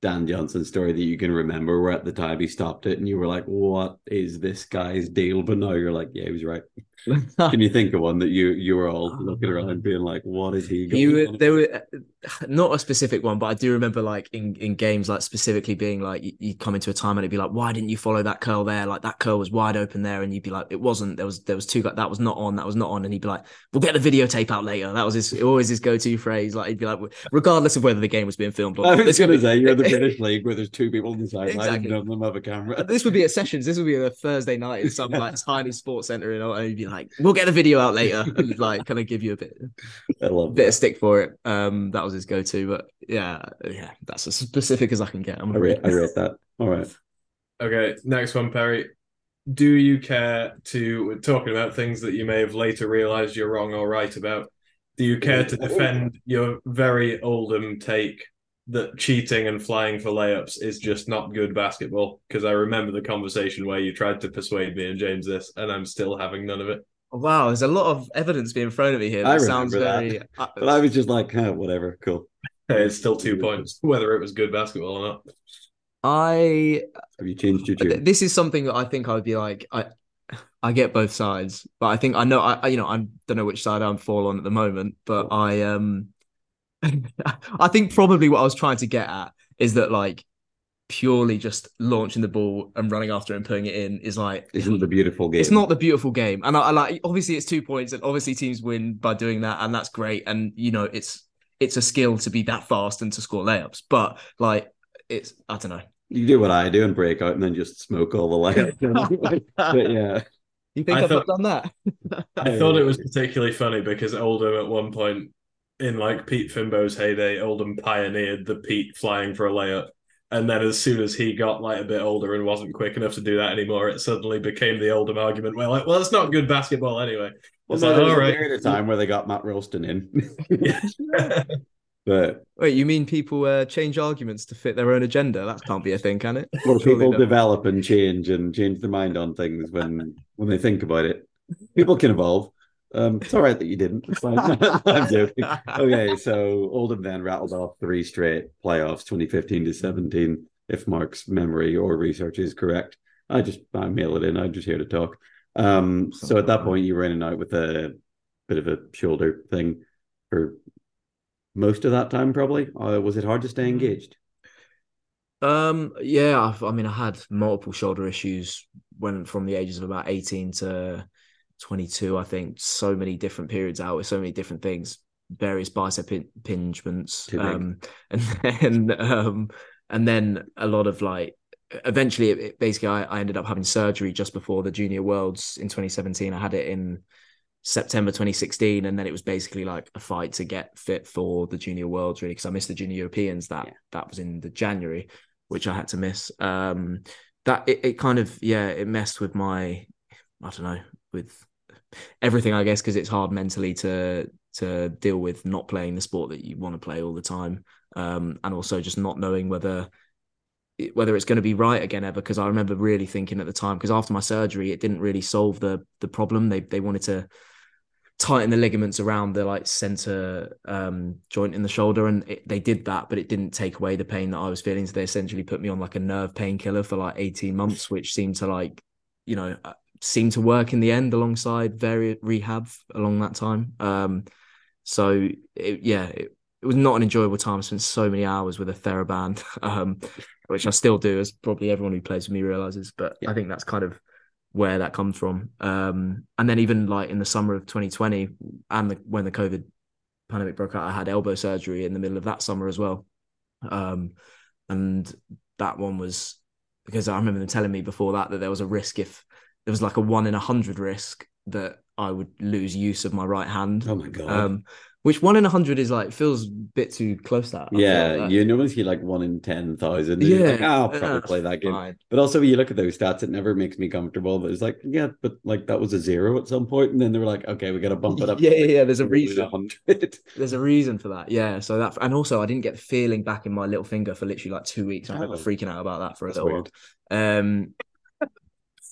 Dan Johnson story that you can remember where at the time he stopped it and you were like, "What is this guy's deal?" But now you're like, "Yeah, he was right." Can you think of one that you you were all looking around being like, what is he? You on there were not a specific one, but I do remember like in, in games like specifically being like you, you come into a time and it'd be like, why didn't you follow that curl there? Like that curl was wide open there, and you'd be like, it wasn't. There was there was two that was not on, that was not on, and he'd be like, we'll get the videotape out later. That was his always his go to phrase. Like he'd be like, regardless of whether the game was being filmed or I was going would to be- say you're the British League where there's two people on the sideline Exactly. and none of them a camera. This would be at sessions. This would be a Thursday night in some like tiny sports center, and I'd be like, "We'll get the video out later." And like, kind of give you a bit, I love bit that. of stick for it. Um, that was his go-to, but yeah, yeah, that's as specific as I can get. I'm I rate, afraid. I rate that. All right. Okay, next one, Perry. Do you care to, we're talking about things that you may have later realized you're wrong or right about, do you care to defend your very Oldham take that cheating and flying for layups is just not good basketball? Because I remember the conversation where you tried to persuade me and James this, and I'm still having none of it. Wow, there's a lot of evidence being thrown at me here. I That sounds remember that. very. uh, But I was just like, huh, whatever, cool. Hey, it's still two points, whether it was good basketball or not. I Have you changed your tune? this is something that I think I would be like I I get both sides, but I think I know I I- you know I don't know which side I'm fall on at the moment, but I um I think probably what I was trying to get at is that like purely just launching the ball and running after it and putting it in is like Isn't the beautiful game? it's not the beautiful game, and I, I like obviously it's two points, and obviously teams win by doing that, and that's great, and you know it's it's a skill to be that fast and to score layups, but like it's I don't know. You do what I do and break out and then just smoke all the layups. but yeah. You think I I've thought- not done that? I thought it was particularly funny because Oldham at one point in like Pete Fimbo's heyday, Oldham pioneered the Pete flying for a layup. And then as soon as he got like a bit older and wasn't quick enough to do that anymore, it suddenly became the Oldham argument where like, well, it's not good basketball anyway. Well, It's no, like, there was all a period of time where they got Matt Ralston in. But Wait, you mean people uh, change arguments to fit their own agenda? That can't be a thing, can it? well, people not. develop and change and change their mind on things when when they think about it. People can evolve. Um, it's all right that you didn't. I'm joking. Okay, so Oldham then rattled off three straight playoffs, 2015 to 17, if Mark's memory or research is correct. I just I mail it in. I'm just here to talk. Um, so at that point, you were in and out with a bit of a shoulder thing for most of that time, probably. Uh, was it hard to stay engaged? Um, yeah, I've, I mean, I had multiple shoulder issues when from the ages of about 18 to 22, I think. So many different periods out with so many different things, various bicep in- impingements. Um, and then, um, and then a lot of like, eventually, it, it- basically, I, I ended up having surgery just before the Junior Worlds in 2017. I had it in September 2016, and then it was basically like a fight to get fit for the Junior Worlds, really, because I missed the Junior Europeans. That Yeah. that was in the January, which I had to miss. Um, that it, it kind of yeah, it messed with my, I don't know, with everything, I guess, because it's hard mentally to to deal with not playing the sport that you want to play all the time, um, and also just not knowing whether whether it's going to be right again ever because I remember really thinking at the time because after my surgery it didn't really solve the the problem. They they wanted to tighten the ligaments around the like center um joint in the shoulder and it, they did that but it didn't take away the pain that I was feeling. So they essentially put me on like a nerve painkiller for like 18 months which seemed to like you know uh, seem to work in the end alongside various rehab along that time um so it, yeah it, it was not an enjoyable time. I spent so many hours with a TheraBand, um, which I still do, as probably everyone who plays with me realizes. But Yeah. I think that's kind of where that comes from. Um, and then even like in the summer of 2020, and the, when the COVID pandemic broke out, I had elbow surgery in the middle of that summer as well. Um, and that one was because I remember them telling me before that that there was a risk if there was like a one in a hundred risk that I would lose use of my right hand. Oh my god. Um, which one in a hundred is like feels a bit too close. to That I yeah, like. you normally see like one in ten thousand. Yeah, like, "Oh, I'll probably uh, play that game. fine. But also, when you look at those stats, it never makes me comfortable. But it's like, yeah, but like that was a zero at some point, and then they were like, okay, we got to bump it up. Yeah, yeah, yeah. There's a reason. 100. There's a reason for that. Yeah. So that, and also I didn't get the feeling back in my little finger for literally like two weeks. I remember Oh. freaking out about that for a That's little weird. while. Um,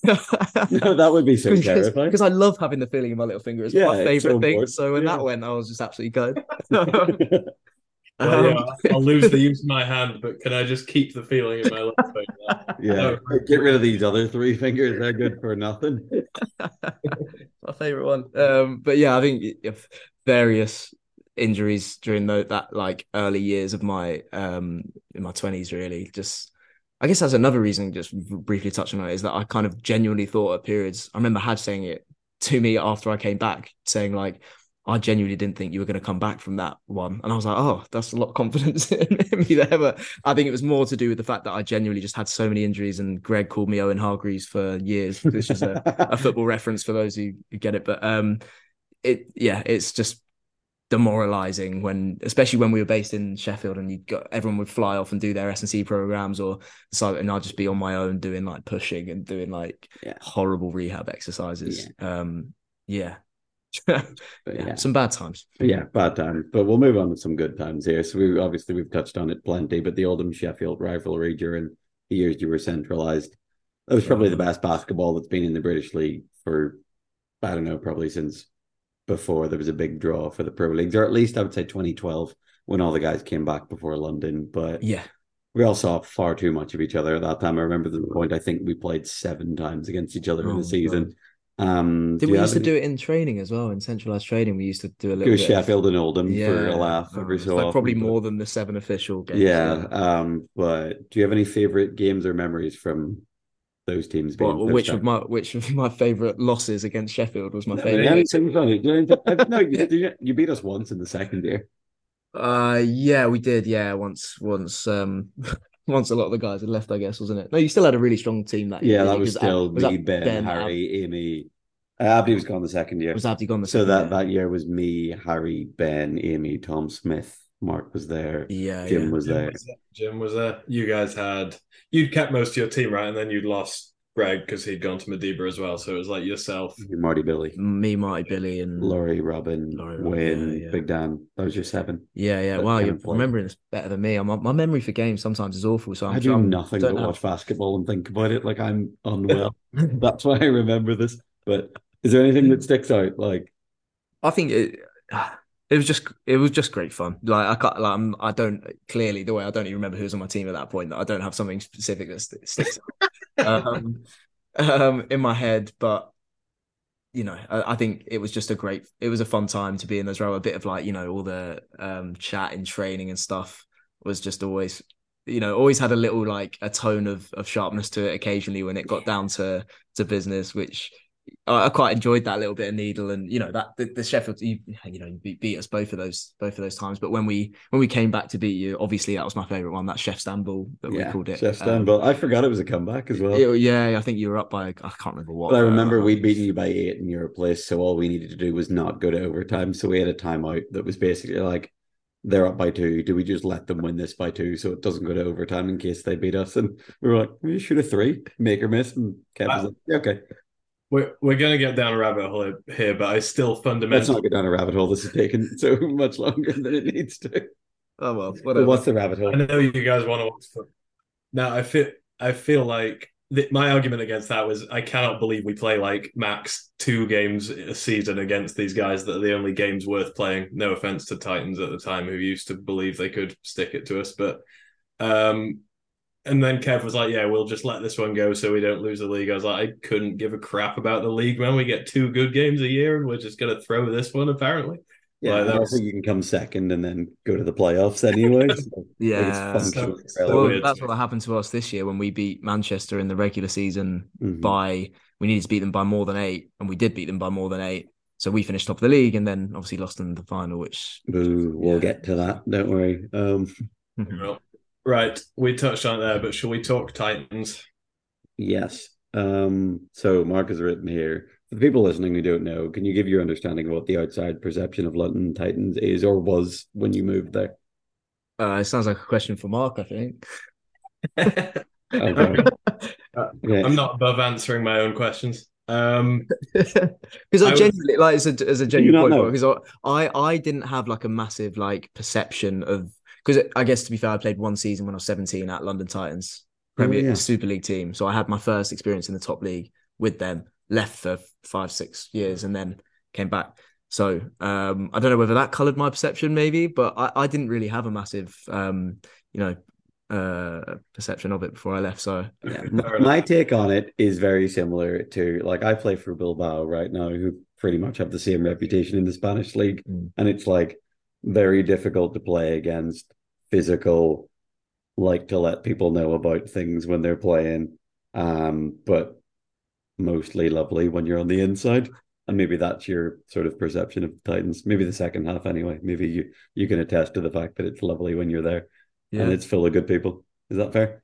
no, that would be so because, terrifying. because I love having the feeling in my little finger. It's Yeah, my it's so favorite thing. important. So when Yeah. that went, I was just absolutely gutted. Well, yeah, Um, I'll lose the use of my hand, but can I just keep the feeling in my left finger? Yeah, get rid of these other three fingers. They're good for nothing. my favorite one. Um, but yeah, I think if various injuries during the, that like early years of my um in my twenties, really, just I guess that's another reason. Just briefly touching on it is that I kind of genuinely thought at periods. I remember Had saying it to me after I came back, saying like. I genuinely didn't think you were going to come back from that one. And I was like, oh, that's a lot of confidence in me there. But I think it was more to do with the fact that I genuinely just had so many injuries. And Greg called me Owen Hargreaves for years, which is a, a football reference for those who, who get it. But um, it, yeah, it's just demoralizing when, especially when we were based in Sheffield and you got everyone would fly off and do their S and C programs or so, and I'd just be on my own doing like pushing and doing like Yeah. horrible rehab exercises. Um, yeah. Yeah, yeah. some bad times. Yeah, bad times. But we'll move on to some good times here. So we obviously we've touched on it plenty, but the Oldham Sheffield rivalry during the years you were centralized. That was probably the best basketball that's been in the British League for I don't know, probably since before there was a big draw for the Pro Leagues, or at least I would say 2012 when all the guys came back before London. But Yeah. we all saw far too much of each other at that time. I remember the point I think we played seven times against each other in Oh, the season. Um, Did we used to do it in training as well in centralized training? We used to do a little go bit of- Sheffield and Oldham for Yeah. a laugh Oh, every it's so like often. probably but- more than the seven official games. Yeah. Um, but do you have any favorite games or memories from those teams being Well, which of my which of my favorite losses against Sheffield was my No, favorite? yeah, it's so funny. Do you- No, you, you- beat us once in the second year. Uh, yeah, we did. Yeah, once, once, um, once a lot of the guys had left, I guess, wasn't it? No, you still had a really strong team that year. Yeah, that was still Ab- me, that Ben, Ben, Harry, Amy. Uh, Abdi was gone the second year. Was Abdi gone the so second that year? that year was me, Harry, Ben, Amy, Tom Smith, Mark was there, Yeah, Jim yeah. was Jim there. was there. Jim was there. You guys had you'd kept most of your team right, and then you'd lost Greg because he'd gone to Madiba as well. So it was like yourself. Marty, Billy, Me, Marty, Billy, and Laurie, Robin, Laurie, Wayne, yeah, yeah. Big Dan. That was your seven. yeah, yeah. That Wow, you're of play. remembering this better than me. My, my memory for games sometimes is awful. So I'm, I do I'm- nothing don't but have- watch basketball and think about it. Like I'm unwell. That's why I remember this. But is there anything that sticks out? Like I think it it was just it was just great fun. Like I can't like I'm, I don't clearly the way I don't even remember who was on my team at that point. That I don't have something specific that st- sticks um, um, in my head, but you know I, I think it was just a great. It was a fun time to be in well. A bit of like you know all the um, chat and training and stuff was just always you know always had a little like a tone of of sharpness to it occasionally when it got down to to business, which I I quite enjoyed that little bit of needle, and you know that the, the Sheffield, you, you know, you beat, beat us both of those both of those times. But when we when we came back to beat you, obviously that was my favorite one, that Chef Istanbul that yeah, we called it. Chef Um, I forgot it was a comeback as well. it- yeah, I think you were up by I can't remember what. But I uh, remember we'd beaten you by eight in your place, so all we needed to do was not go to overtime. So we had a timeout that was basically like they're up by two. Do we just let them win this by two so it doesn't go to overtime in case they beat us? And we were like, we shoot a three, make or miss, and Kev was like, "Yeah, okay. We're we're gonna get down a rabbit hole here, but I still fundamentally. Let's fundamentally not get down a rabbit hole. This is taking so much longer than it needs to. Oh well, But whatever. what's the rabbit hole? I know you guys want to watch foot. Now I feel I feel like the, my argument against that was I cannot believe we play like max two games a season against these guys that are the only games worth playing. No offense to Titans at the time who used to believe they could stick it to us, but um and then Kev was like, "Yeah, we'll just let this one go so we don't lose the league." I was like, "I couldn't give a crap about the league, man. We get two good games a year, and we're just gonna throw this one." Apparently, Yeah, Like, and that also was- you can come second and then go to the playoffs anyway. so Yeah. So- Well, weird. that's what happened to us this year when we beat Manchester in the regular season Mhm. by we needed to beat them by more than eight, and we did beat them by more than eight. So we finished top of the league, and then obviously lost in the final, which Boo, we'll Yeah. get to that. Don't worry. Um, Well, right, we touched on it there, but shall we talk Titans? Yes. Um, so Mark has written here. For the people listening who don't know, can you give your understanding of what the outside perception of London Titans is or was when you moved there? uh, it sounds like a question for Mark, I think. Okay. Okay. I'm not above answering my own questions. Um, because I I was- genuinely like as a as a genuine point know? because I I didn't have like a massive like perception of because I guess to be fair I played one season when I was 17 at London Titans Premier Oh, yeah. Super League team so I had my first experience in the top league with them left for five six years and then came back So um, I don't know whether that coloured my perception, maybe, but I, I didn't really have a massive, um, you know, uh, perception of it before I left. So yeah. my take on it is very similar to like I play for Bilbao right now, who pretty much have the same reputation in the Spanish league, mm. and it's like very difficult to play against physical, like to let people know about things when they're playing, um, but mostly lovely when you're on the inside. And maybe that's your sort of perception of the Titans. Maybe the second half, anyway. Maybe you you can attest to the fact that it's lovely when you're there, yeah. and it's full of good people. Is that fair?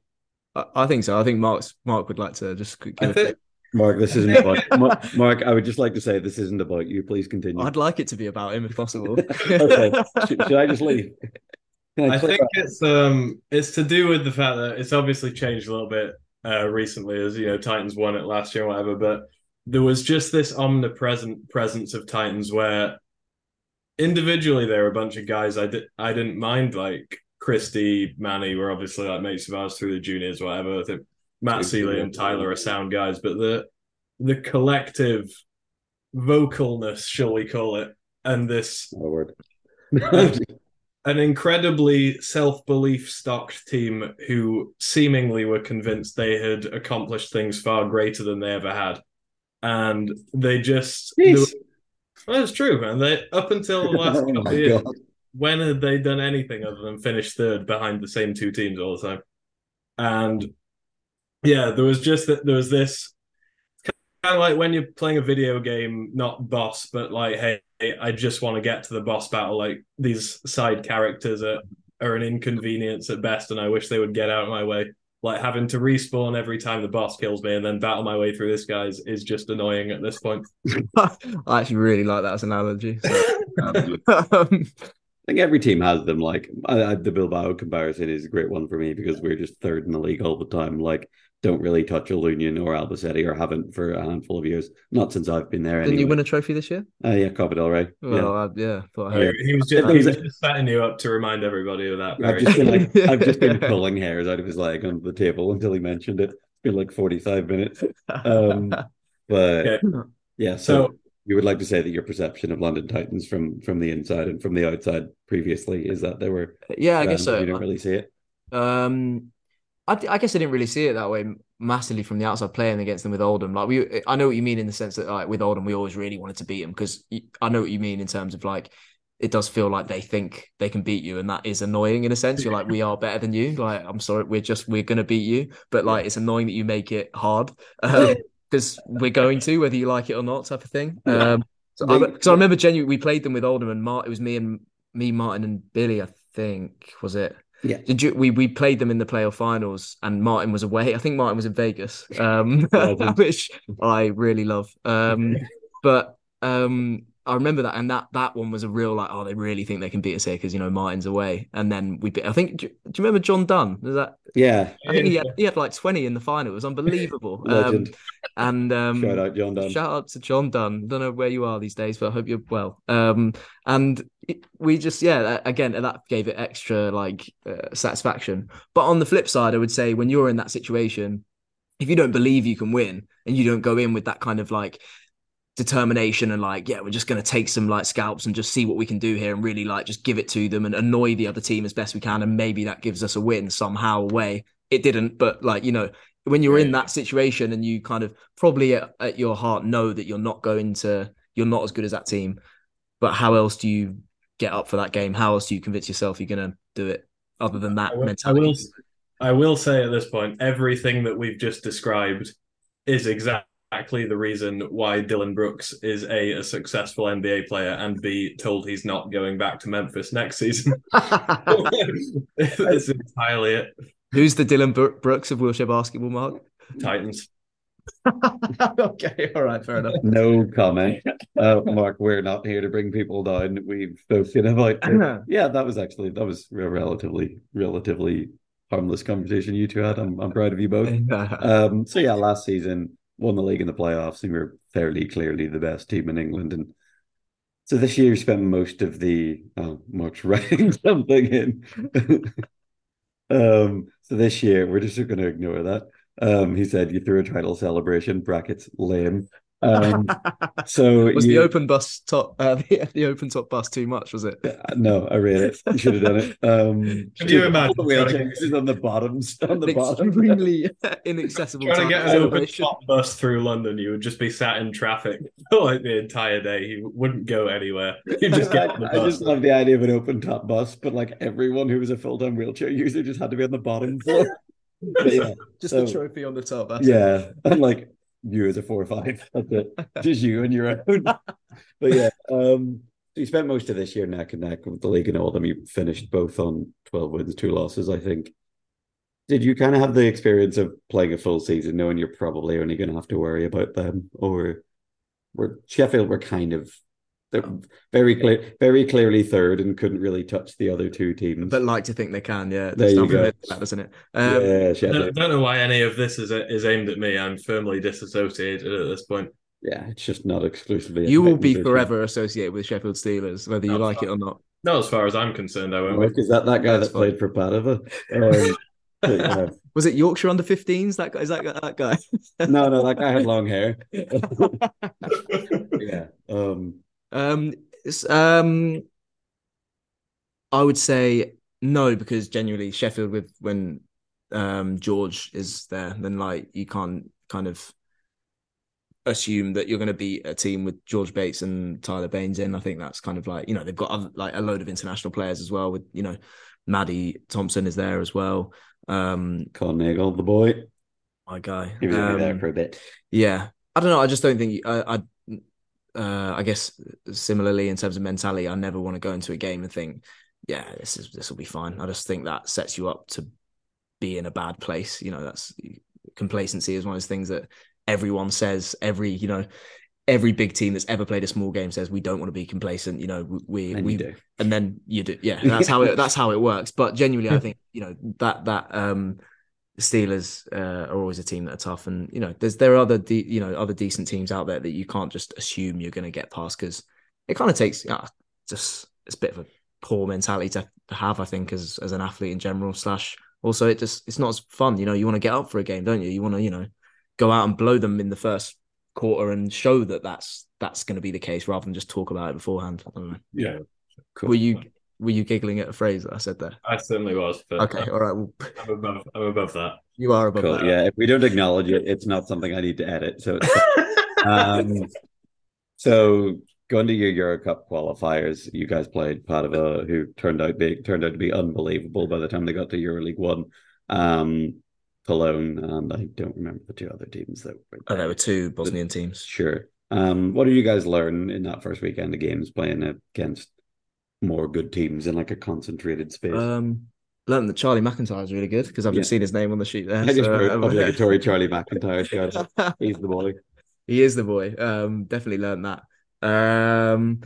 I, I think so. I think Mark's Mark would like to just give I think, Mark, this isn't about Mark, Mark. I would just like to say this isn't about you. Please continue. I'd like it to be about him if possible. okay, should, should, I just leave? I, I think it's um it's to do with the fact that it's obviously changed a little bit uh, recently, as you know, Titans won it last year, or whatever. But there was just this omnipresent presence of Titans where individually there were a bunch of guys I did I didn't mind like Christie, Manny were obviously like mates of ours through the juniors, whatever. I think Matt Sealy and Tyler are sound guys, but the the collective vocalness, shall we call it, and this word. an incredibly self-belief stocked team who seemingly were convinced they had accomplished things far greater than they ever had. And they just That's well, true, man. They up until the last oh couple years, God. when had they done anything other than finish third behind the same two teams all the time? And yeah, there was just that there was this kind of like when you're playing a video game, not boss, but like, hey, I just want to get to the boss battle. Like these side characters are are an inconvenience at best, and I wish they would get out of my way. Like having to respawn every time the boss kills me and then battle my way through this guy's is just annoying at this point. I actually really like that as an analogy. So, um, I think every team has them. Like I, I, the Bilbao comparison is a great one for me because we're just third in the league all the time. Like don't really touch Ilunion or Albacete or haven't for a handful of years. Not since I've been there. Didn't anyway. you win a trophy this year? Uh, yeah, Copa del Rey. Well, yeah, uh, yeah. yeah. He was just, he was just setting you up to remind everybody of that. I've just, been like, I've just been pulling hairs out of his leg under the table until he mentioned it. It's been like forty five minutes. Um, but okay. yeah, so, so you would like to say that your perception of London Titans from from the inside and from the outside previously is that they were yeah, I guess so. You didn't really see it. Um, I, I, guess I didn't really see it that way massively from the outside playing against them with Oldham. Like we, I know what you mean in the sense that like with Oldham, we always really wanted to beat them because I know what you mean in terms of like it does feel like they think they can beat you, and that is annoying in a sense. You're like, we are better than you. Like, I'm sorry, we're just we're gonna beat you, but like it's annoying that you make it hard because um, we're going to whether you like it or not, type of thing. Um, so, I, so I remember genuinely we played them with Oldham and Mart. It was me and me, Martin and Billy. I think was it. Yeah. Did you? We we played them in the playoff finals, and Martin was away. I think Martin was in Vegas, um, which I really love. Um, but um, I remember that, and that that one was a real like, oh, they really think they can beat us here because you know Martin's away, and then we. I think. Do, do you remember John Dunn? Is that? Yeah. I think he had he had like twenty in the final. It was unbelievable. um, and um, shout out John Dunn. Shout out to John Dunn. Don't know where you are these days, but I hope you're well. Um, and it, we just yeah, again that gave it extra like uh, satisfaction. But on the flip side, I would say when you're in that situation, if you don't believe you can win and you don't go in with that kind of like determination and like yeah we're just going to take some like scalps and just see what we can do here and really like just give it to them and annoy the other team as best we can and maybe that gives us a win somehow way it didn't but like you know when you're in that situation and you kind of probably at, at, your heart know that you're not going to you're not as good as that team but how else do you get up for that game how else do you convince yourself you're going to do it other than that I will, mentality I will, I will say at this point everything that we've just described is exactly the reason why Dillon Brooks is a, a successful NBA player and b told he's not going back to Memphis next season. That's entirely it. Who's the Dillon Brooks of wheelchair basketball, Mark? Titans. okay, all right, fair enough. No comment, uh, Mark. We're not here to bring people down. We've spoken about. It. Yeah, that was actually that was a relatively relatively harmless conversation you two had. I'm I'm proud of you both. Um, so yeah, last season won the league in the playoffs and we were fairly clearly the best team in England. And so this year spent most of the oh, Mark's writing something in. um, so this year we're just going to ignore that. Um, he said you threw a title celebration brackets lame. Um, so was you- the open bus top uh, the, the open top bus too much? Was it? No, I read it. You should have done it. Um, Can you imagine all the trying is on the bottoms, on the bottom. extremely inaccessible Trying to get an open celebration. top bus through London, you would just be sat in traffic for like the entire day. You wouldn't go anywhere. You just get on the I just love the idea of an open top bus, but like everyone who was a full time wheelchair user just had to be on the bottom floor. But yeah, Just So- the trophy on the top. Yeah, and like you as a four or five, that's it. Just you and your own. But yeah, um, so you spent most of this year neck and neck with the league and all of them. You finished both on twelve wins, two losses, I think. Did you kind of have the experience of playing a full season, knowing you're probably only going to have to worry about them, or were Sheffield were kind of very clear, very clearly third, and couldn't really touch the other two teams. But like to think they can, yeah. There There's you go. like that, doesn't it? Um, yeah, I don't, don't know why any of this is is aimed at me. I'm firmly disassociated at this point. Yeah, it's just not exclusively. You will be forever associated with Sheffield Steelers, whether you like fuck. it or not. No, as far as I'm concerned, I won't. Mark, is that that guy That's that played for Padova? Um, but, yeah. Was it Yorkshire under 15s? That guy is that guy- that guy? No, no, that guy had long hair. yeah. Um, Um, um, I would say no because genuinely Sheffield with when um George is there, then like you can't kind of assume that you're going to beat a team with George Bates and Tyler Baines in. I think that's kind of like you know they've got other, like a load of international players as well. With you know Maddie Thompson is there as well. Um, Nagel, the boy. my guy. He was only there Um, for a bit. yeah, I don't know. I just don't think I. I uh, I guess similarly in terms of mentality, I never want to go into a game and think, yeah, this is this will be fine. I just think that sets you up to be in a bad place. You know, that's complacency is one of those things that everyone says. Every you know, every big team that's ever played a small game says we don't want to be complacent. You know, we And we do. and then you do yeah that's how it that's how it works but genuinely i think you know that that um Steelers uh, are always a team that are tough, and you know, there's there are other de- you know other decent teams out there that you can't just assume you're going to get past because it kind of takes uh, just it's a bit of a poor mentality to have, I think, as as an athlete in general. Slash, also it just it's not as fun. You know, you want to get up for a game, don't you? You want to you know go out and blow them in the first quarter and show that that's that's going to be the case rather than just talk about it beforehand. I don't know. Yeah, Cool. Were you were you giggling at a phrase that I said there? I certainly was. But Okay, all right. Well, I'm above. I'm above that. you are above Cool. that. Yeah, if we don't acknowledge it, it's not something I need to edit. So, it's um, so going to your Euro Cup qualifiers, you guys played Padova, who turned out big, turned out to be unbelievable by the time they got to EuroLeague One. Um, Cologne, and I don't remember the two other teams that were Oh, there were two Bosnian teams. Sure. Um, what did you guys learn in that first weekend of games playing against more good teams in like a concentrated space? Um, learned that Charlie McIntyre is really good because I've Yeah. just seen his name on the sheet there. I just so, wrote um, obligatory Charlie McIntyre. He's the boy. he is the boy. Um, definitely learned that. Um,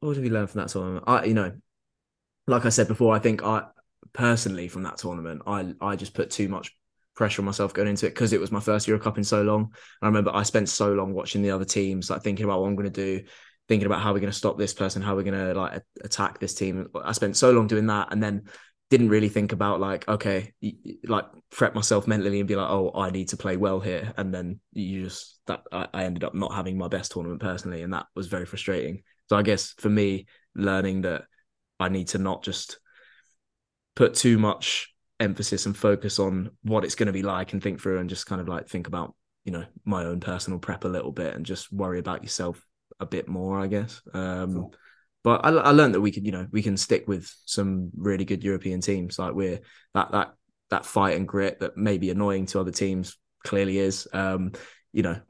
what did we learn from that tournament? I, you know, like I said before, I think I personally from that tournament, I I just put too much pressure on myself going into it because it was my first Euro Cup in so long. I remember I spent so long watching the other teams, like thinking about what I'm going to do, thinking about how we're going to stop this person, how we're going to like attack this team. I spent so long doing that, and then didn't really think about like okay, like prep myself mentally and be like, oh, I need to play well here, and then you just that I, I ended up not having my best tournament personally, and that was very frustrating. So I guess for me, learning that I need to not just put too much emphasis and focus on what it's going to be like and think through and just kind of like think about you know my own personal prep a little bit and just worry about yourself a bit more i guess um Cool. but I, I learned that we could you know we can stick with some really good european teams like we're that that that fight and grit that may be annoying to other teams clearly is um you know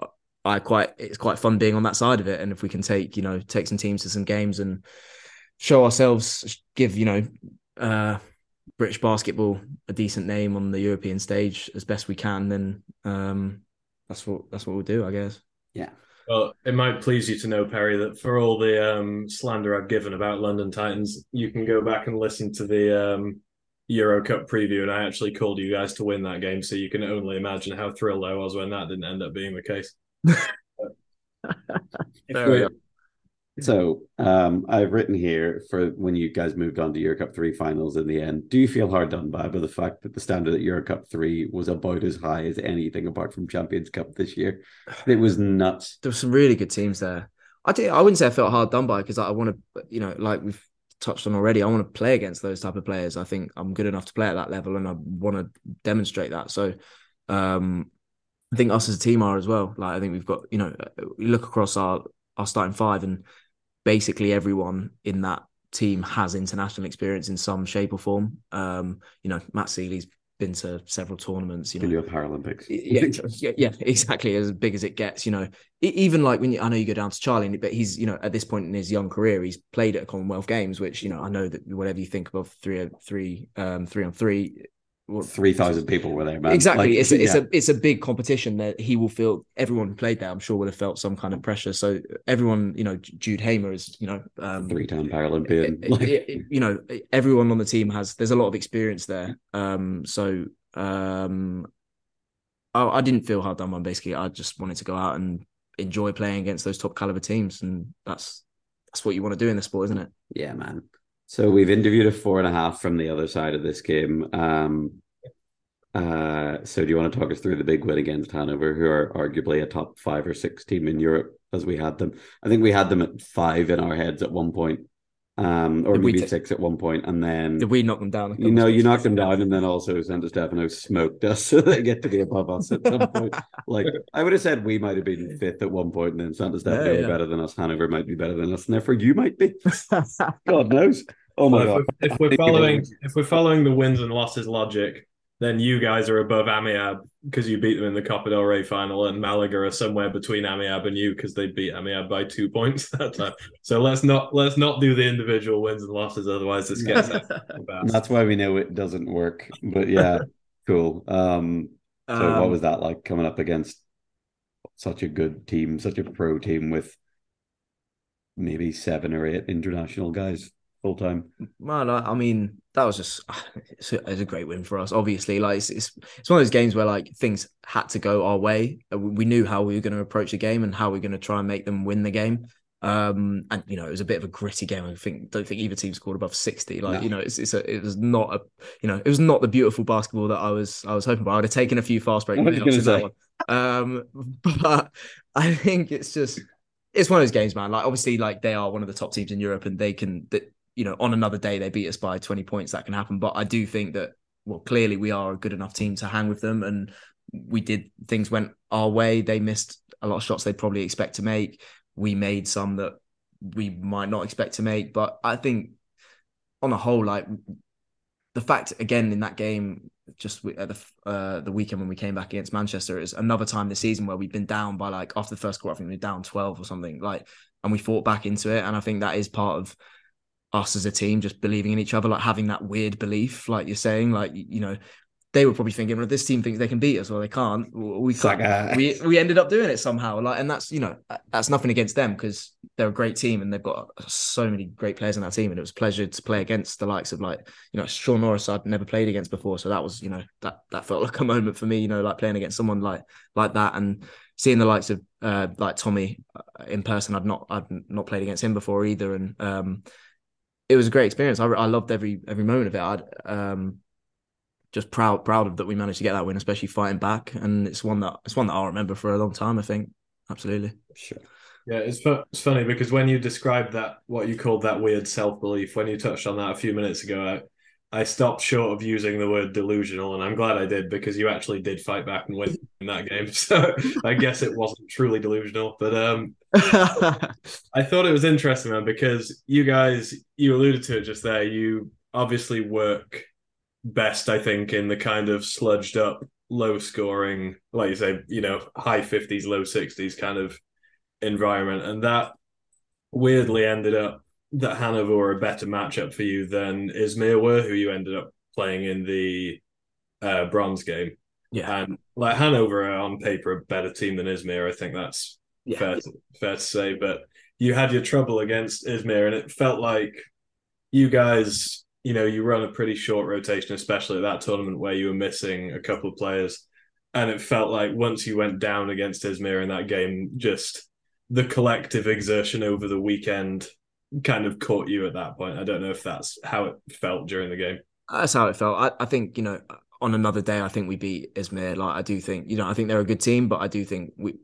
i quite it's quite fun being on that side of it and if we can take you know take some teams to some games and show ourselves give you know uh British basketball a decent name on the European stage as best we can, then um, that's what that's what we'll do, I guess. Yeah. Well, it might please you to know, Perry, that for all the um, slander I've given about London Titans, you can go back and listen to the um, Euro Cup preview, and I actually called you guys to win that game, so you can only imagine how thrilled I was when that didn't end up being the case. If enough. So um, I've written here for when you guys moved on to Euro Cup three finals in the end. Do you feel hard done by by the fact that the standard at Euro Cup three was about as high as anything apart from Champions Cup this year? It was nuts. There were some really good teams there. I did, I wouldn't say I felt hard done by because I want to, you know, like we've touched on already. I want to play against those type of players. I think I'm good enough to play at that level, and I want to demonstrate that. So, um, I think us as a team are as well. Like I think we've got, you know, we look across our our starting five, and basically everyone in that team has international experience in some shape or form. Um, you know, Matt Seeley's been to several tournaments. You know, Paralympics. yeah, yeah, exactly as big as it gets. You know, even like when you, I know you go down to Charlie, but he's you know at this point in his young career, he's played at Commonwealth Games, which you know I know that whatever you think above three three um three on three three thousand people were there, man. Exactly, Like, it's a, it's yeah. a it's a big competition that he will feel. Everyone who played there, I'm sure, would have felt some kind of pressure. So everyone, you know, Jude Hamer is, you know, um, three-time Paralympian. it- Like, it- it- you know, everyone on the team has. There's a lot of experience there. Um, so um, I, I didn't feel hard done by. Basically, I just wanted to go out and enjoy playing against those top caliber teams, and that's that's what you want to do in the sport, isn't it? Yeah, man. So we've interviewed a four and a half from the other side of this game. Um, uh, so do you want to talk us through the big win against Hanover, who are arguably a top five or six team in Europe as we had them? I think we had them at five in our heads at one point, um, or Did we maybe ta- six at one point, and then Did we knock them down? a you know you knocked them down, and then also Santo Stefano smoked us, so they get to be above us at some point. Like I would have said, we might have been fifth at one point, and then Santo Stefano Yeah, yeah. better than us. Hanover might be better than us, and therefore you might be. God knows. Oh my Well, god. if, we're, if we're following if we're following the wins and losses logic, then you guys are above Amiab because you beat them in the Copa del Rey final, and Malaga are somewhere between Amiab and you because they beat Amiab by two points that time. So let's not let's not do the individual wins and losses, otherwise this gets And. That's why we know it doesn't work. But yeah, cool. Um, so what Um, was that like coming up against such a good team, such a pro team with maybe seven or eight international guys full time? Man, I, I mean, that was just it's a, it's a great win for us. Obviously, like it's, it's it's one of those games where like things had to go our way. Uh, We knew how we were going to approach the game and how we are going to try and make them win the game. Um, and you know, it was a bit of a gritty game. I think don't think either team scored above sixty. Like No. you know, it's it's a, it was not a you know it was not the beautiful basketball that I was I was hoping for. I would have taken a few fast break minutes that one. Um, but I think it's just it's one of those games, man. Like obviously, like they are one of the top teams in Europe, and they can that you know on another day they beat us by twenty points. That can happen. But I do think that well, clearly we are a good enough team to hang with them, and we did things went our way. They missed a lot of shots they'd probably expect to make. We made some that we might not expect to make. But I think on a whole, like the fact again in that game, just at the uh, the weekend when we came back against Manchester, is another time this season where we've been down by like after the first quarter, I think we were down twelve or something. Like, and we fought back into it, and I think that is part of us as a team just believing in each other, like having that weird belief, like you're saying, like you know. They were probably thinking, well, this team thinks they can beat us, or they can't. We can't. Saga. We we ended up doing it somehow, like, and that's you know that's nothing against them because they're a great team and they've got so many great players in that team, and it was a pleasure to play against the likes of like you know Sean Norris I'd never played against before, so that was you know that that felt like a moment for me, you know, like playing against someone like like that and seeing the likes of uh like Tommy uh, in person. I'd not I'd not played against him before either, and um it was a great experience. I I loved every every moment of it. I'd um just proud proud of that we managed to get that win, especially fighting back, and it's one that it's one that I'll remember for a long time. I think absolutely. Sure. Yeah, it's fu- it's funny because when you described that, what you called that weird self belief, when you touched on that a few minutes ago, I, I stopped short of using the word delusional, and I'm glad I did because you actually did fight back and win in that game. So I guess it wasn't truly delusional, but um, I thought it was interesting, man, because you guys, you alluded to it just there. You obviously work best, I think, in the kind of sludged up, low scoring, like you say, you know, high 50s, low 60s kind of environment. And that weirdly ended up that Hanover were a better matchup for you than Izmir were, who you ended up playing in the uh, bronze game. yeah, And like Hanover are on paper a better team than Izmir. I think that's yeah. fair to, fair to say. But you had your trouble against Izmir, and it felt like you guys, you know, you run a pretty short rotation, especially at that tournament where you were missing a couple of players. And it felt like once you went down against Izmir in that game, just the collective exertion over the weekend kind of caught you at that point. I don't know if that's how it felt during the game. That's how it felt. I, I think, you know, on another day, I think we beat Izmir. Like I do think, you know, I think they're a good team, but I do think we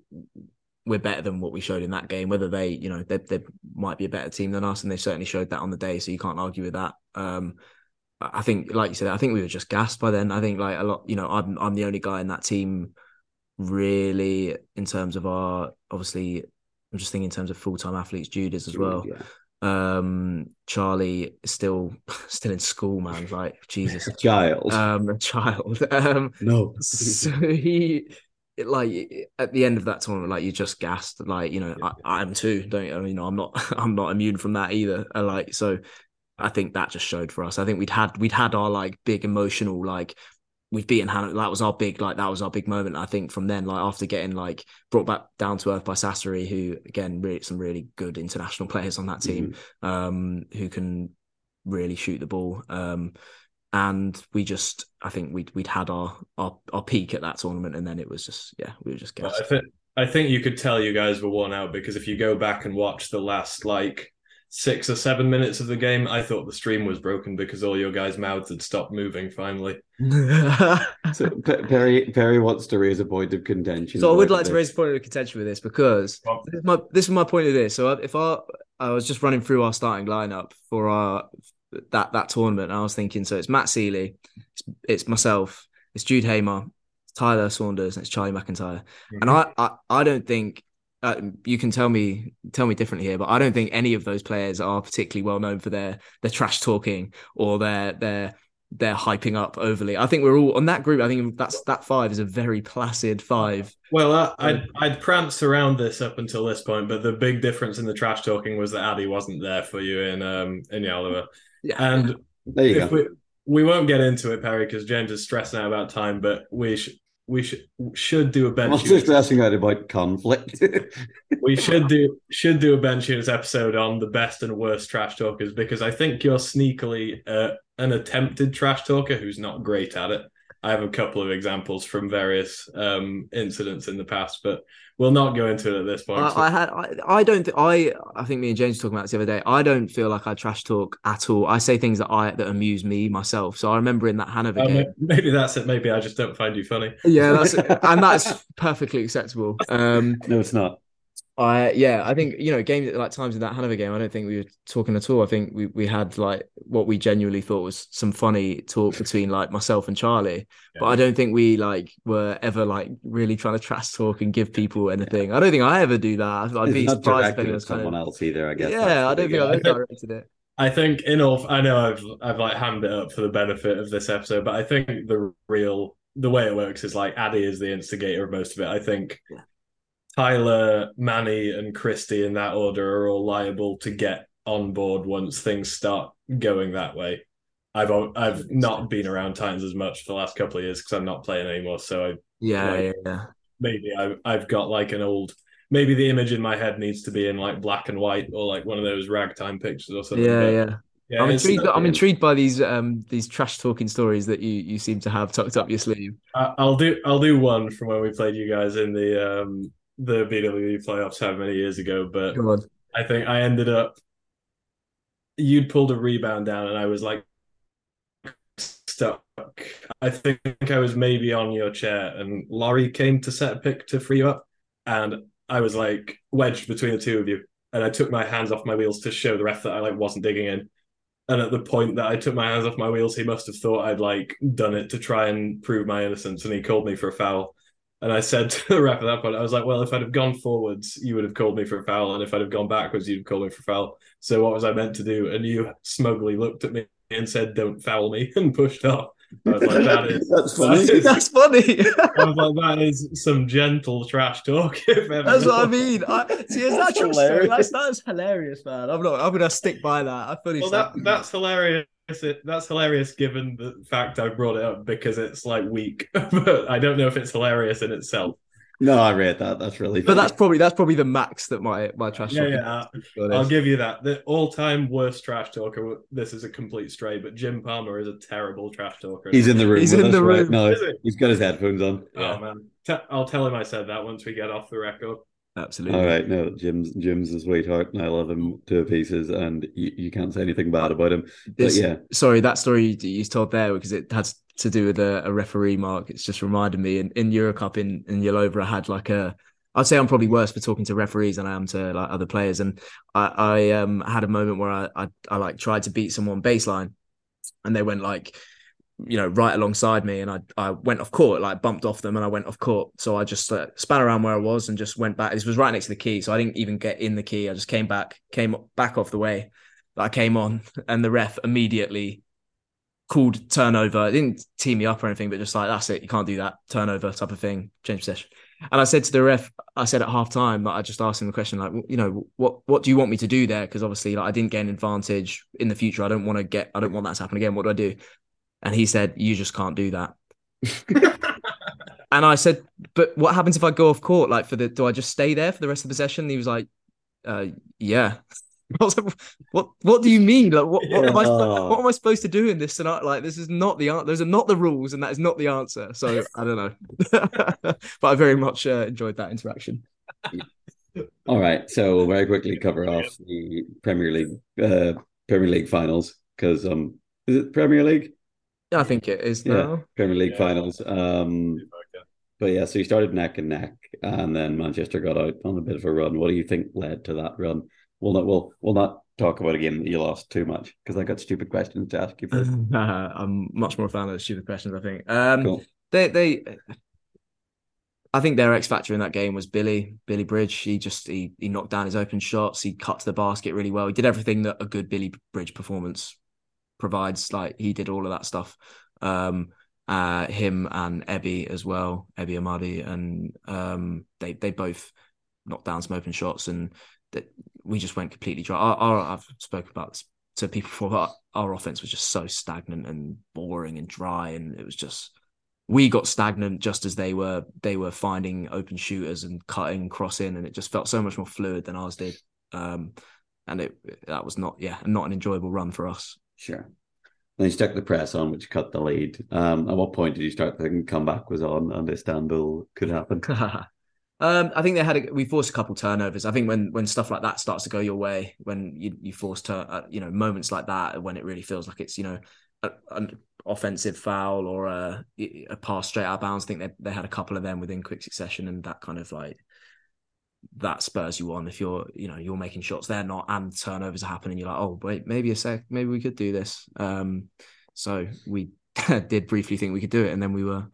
we're better than what we showed in that game. Whether they, you know, they, they might be a better team than us, and they certainly showed that on the day. So you can't argue with that. Um, I think, like you said, I think we were just gassed by then. I think like a lot, you know, I'm I'm the only guy in that team, really, in terms of our obviously. I'm just thinking in terms of full time athletes, Jude is as well. Yeah. Um, Charlie is still still in school, man. Like Jesus, A child. um, a child. Um, no. so he it, like at the end of that tournament like you're just gassed like you know I, i'm too don't you you know i'm not i'm not immune from that either Uh, like so i think that just showed for us i think we'd had we'd had our like big emotional like we've beaten Hannah. That was our big, like that was our big moment. I think from then, like after getting like brought back down to earth by Sassari, who again, really some really good international players on that team, um, who can really shoot the ball. Um, and we just, I think we'd we'd had our our our peak at that tournament, and then it was just, yeah, we were just But gassed. I think I think you could tell you guys were worn out because if you go back and watch the last like six or seven minutes of the game, I thought the stream was broken because all your guys' mouths had stopped moving finally. So Perry Perry wants to raise a point of contention. So I would about like to raise a point of contention with this because Well- this is my this is my point of this. So if I I was just running through our starting lineup for our that that tournament, and I was thinking, so it's Matt Seeley, it's, it's myself, it's Jude Hamer, it's Tyler Saunders, and it's Charlie McIntyre. And I, I I don't think uh, you can tell me tell me differently here, but I don't think any of those players are particularly well known for their their trash talking or their their their hyping up overly. I think we're all on that group. I think that's that five is a very placid five. Well, I, I'd I'd pranced around this up until this point, but the big difference in the trash talking was that Addy wasn't there for you in um in Yalova. Yeah, And There you if go. we we won't get into it, Perry, because James is stressing out about time. But we should we should should do a I'm bench. also unit. stressing out about conflict. we should do should do a bench units episode on the best and worst trash talkers because I think you're sneakily uh, an attempted trash talker who's not great at it. I have a couple of examples from various um, incidents in the past, but we'll not go into it at this point. I, I had I, I don't think I I think me and James were talking about this the other day. I don't feel like I trash talk at all. I say things that I that amuse me myself. So I remember in that Hanover Uh, game. maybe that's it. Maybe I just don't find you funny. Yeah, that's and that's perfectly acceptable. Um no, it's not. I yeah, I think you know games like times in that Hanover game. I don't think we were talking at all. I think we we had like what we genuinely thought was some funny talk between like myself and Charlie. But I don't think we like were ever like really trying to trash talk and give people anything. I don't think I ever do that. I'd be It's not surprised if anyone's kind someone of else either. I guess. yeah. I don't think I ever directed it. I think in all, I know I've I've like hammed it up for the benefit of this episode, but I think the real the way it works is like Addy is the instigator of most of it. I think Yeah. Tyler, Manny, and Christy in that order are all liable to get on board once things start going that way. I've I've not been around Titans as much for the last couple of years because I'm not playing anymore. So I Yeah, Like- yeah, yeah. maybe I, I've got like an old maybe the image in my head needs to be in like black and white or like one of those ragtime pictures or something. Yeah, but yeah. yeah, I'm intrigued. I'm intrigued by these um these trash talking stories that you you seem to have tucked up your sleeve. I'll do I'll do one from when we played you guys in the um the BWB playoffs how many years ago, but on. I think I ended up you'd pulled a rebound down and I was like stuck. I think I was maybe on your chair and Laurie came to set a pick to free you up and I was like wedged between the two of you and I took my hands off my wheels to show the ref that I like wasn't digging in. And at the point that I took my hands off my wheels, he must have thought I'd like done it to try and prove my innocence, and he called me for a foul. And I said to the ref at that point, I was like, "Well, if I'd have gone forwards, you would have called me for a foul, and if I'd have gone backwards, you'd have called me for a foul. So what was I meant to do?" And you smugly looked at me and said, "Don't foul me," and pushed off. I was like, "That is." That's funny. that is- That's funny. I was like, "That is some gentle trash talk." If ever That's what I mean. I, see, is that That's true? hilarious. That's that's hilarious, man. I'm not. I'm gonna stick by that. I fully. Well, that that's hilarious. It- That's hilarious given the fact I brought it up because it's like weak, but I don't know if it's hilarious in itself. No, I read that. That's really. Funny. but that's probably that's probably the max that my my trash. Yeah, yeah. is, I'll give you that. The all-time worst trash talker. This is a complete stray, but Jim Palmer is a terrible trash talker. He's in the room. He's with in us the right room. now. Is he? He's got his headphones on. Oh man, Te- I'll tell him I said that once we get off the record. Absolutely. All right, no, Jim's Jim's a sweetheart, and I love him to pieces, and you, you can't say anything bad about him. This- but yeah, Sorry, that story you, you told there because it had to do with a, a referee mark. It's just reminded me in, in Eurocup in, in Yalova, I had like a I'd say I'm probably worse for talking to referees than I am to like other players. And I, I um had a moment where I, I I like tried to beat someone baseline and they went like you know right alongside me and I I went off court like bumped off them and I went off court. So I just uh, span around where I was and just went back. This was right next to the key so I didn't even get in the key. I just came back came back off the way that I came on and the ref immediately called turnover. It didn't tee me up or anything but just like that's it you can't do that turnover type of thing change possession. And I said to the ref I said at half time that I just asked him the question like you know what what do you want me to do there? Because obviously like I didn't get an advantage in the future. I don't want to get I don't want that to happen again. What do I do and he said, You just can't do that. and I said, But what happens if I go off court? Like, for the, do I just stay there for the rest of the possession? And he was like, uh, Yeah. Like, what What do you mean? Like, what, what, am I, what am I supposed to do in this tonight? Like, this is not the answer. Those are not the rules, and that is not the answer. So I don't know. but I very much uh, enjoyed that interaction. all right. So we'll very quickly cover off the Premier League, uh, Premier League finals because um, is it Premier League? Yeah, I think it is Yeah. now. Premier League Yeah. finals. Um, but yeah, so you started neck and neck, and then Manchester got out on a bit of a run. What do you think led to that run? We'll not we'll we'll not talk about a game that you lost too much because I got stupid questions to ask you first. I'm much more a fan of the stupid questions. I think. Um, Cool. they they I think their X factor in that game was Billy Billy Bridge. He just he he knocked down his open shots. He cut to the basket really well. He did everything that a good Billy Bridge performance provides. Like he did all of that stuff. Um, uh, him and Ebby as well, Ebby Amadi, and um, they they both knocked down some open shots, and that we just went completely dry. Our, our, I've spoken about this to people before. Our, our offense was just so stagnant and boring and dry, and it was just we got stagnant just as they were they were finding open shooters and cutting crossing and it just felt so much more fluid than ours did um and it that was not yeah not an enjoyable run for us Sure. Then you stuck the press on, which cut the lead. Um, at what point did you start thinking comeback was on and Istanbul could happen? um i think they had a, we forced a couple turnovers i think when when stuff like that starts to go your way when you you force turn uh, you know moments like that when it really feels like it's you know an offensive foul or a, a pass straight out of bounds i think they, they had a couple of them within quick succession and that kind of like that spurs you on if you're you know you're making shots they're not and turnovers are happening you're like oh wait maybe a sec maybe we could do this um so we did briefly think we could do it and then we were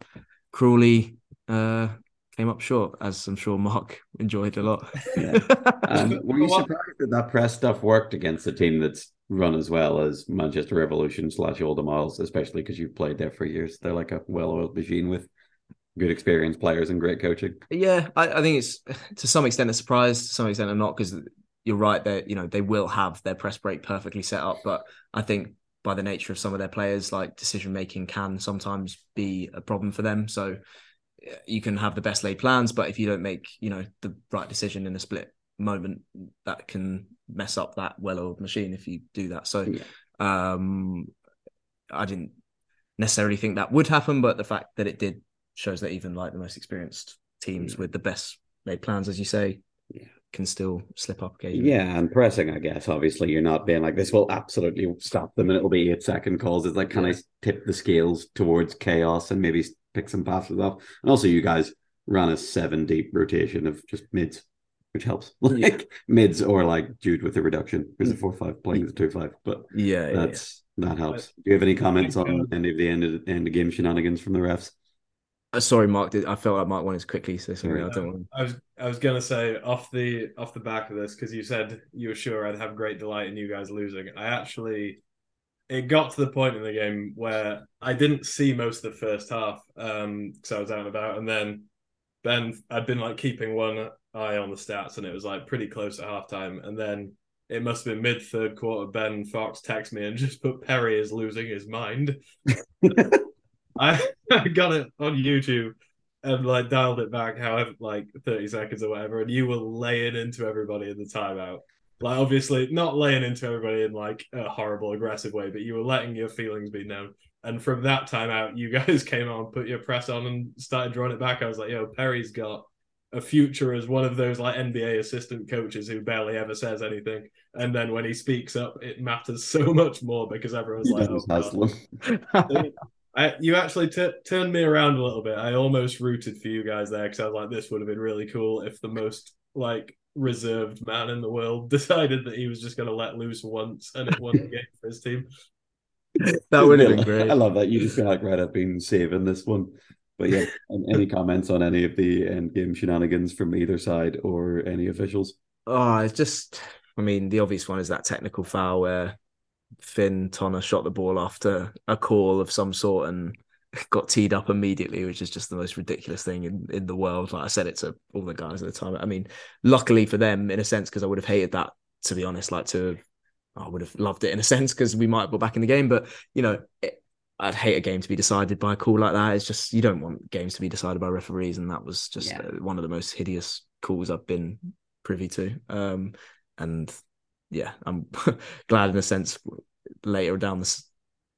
cruelly uh came up short as i'm sure mark enjoyed a lot Yeah. Um, were you surprised that that press stuff worked against a team that's run as well as Manchester Revolution slash Oldham Isles, especially because you've played there for years? They're like a well-oiled machine with good experienced players and great coaching. Yeah, I, I think it's to some extent a surprise, to some extent I'm not, because you're right that you know they will have their press break perfectly set up, but I think by the nature of some of their players, like decision making can sometimes be a problem for them. So you can have the best laid plans, but if you don't make you know the right decision in a split moment, that can mess up that well-oiled machine if you do that. So Yeah. um, I didn't necessarily think that would happen, but the fact that it did shows that even like the most experienced teams Yeah. with the best laid plans, as you say, Yeah. can still slip up occasionally. Yeah, and pressing, I guess. Obviously, you're not being like this will absolutely stop them, and it'll be eight second calls. It's like, can I tip the scales towards chaos and maybe pick some passes off? And also, you guys ran a seven deep rotation of just mids, which helps. Like mids or like Jude with the reduction. There's a mm. four five playing mm. the two five, but yeah, yeah, yeah. that's that helps. Do you have any comments on any of the end of end of game shenanigans from the refs? Uh, sorry, Mark. Did, I felt like Mark wanted to quickly say something. I don't want. I was I was gonna say off the off the back of this because you said you were sure I'd have great delight in you guys losing. I actually it got to the point in the game where I didn't see most of the first half um because I was out and about, and then Ben I'd been like keeping one eye on the stats, and it was like pretty close at halftime, and then it must have been mid third quarter. Ben Fox texted me and just put Perry is losing his mind. I, I got it on YouTube and like dialed it back however like 30 seconds or whatever, and you were laying into everybody in the timeout. Like obviously not laying into everybody in like a horrible aggressive way, but you were letting your feelings be known. And from that time out, you guys came on, put your press on, and started drawing it back. I was like, "Yo, Perry's got a future as one of those like NBA assistant coaches who barely ever says anything, and then when he speaks up, it matters so much more because everyone's like, oh, I, you actually t- turned me around a little bit. I almost rooted for you guys there because I was like, this would have been really cool if the most like reserved man in the world decided that he was just going to let loose once and it won the game for his team. That would have been great. I love that. You just feel like, right, I've been saving this one. But yeah, any comments on any of the end game shenanigans from either side or any officials? Oh, it's just, I mean, the obvious one is that technical foul where Finn Tonner shot the ball after a call of some sort and got teed up immediately, which is just the most ridiculous thing in, in the world. Like I said it to all the guys at the time. I mean, luckily for them, in a sense, because I would have hated that, to be honest, like to, I would have loved it in a sense because we might have got back in the game. But, you know, it, I'd hate a game to be decided by a call like that. It's just you don't want games to be decided by referees, and that was just yeah. Uh, one of the most hideous calls I've been privy to. Um, and yeah, I'm glad in a sense later down the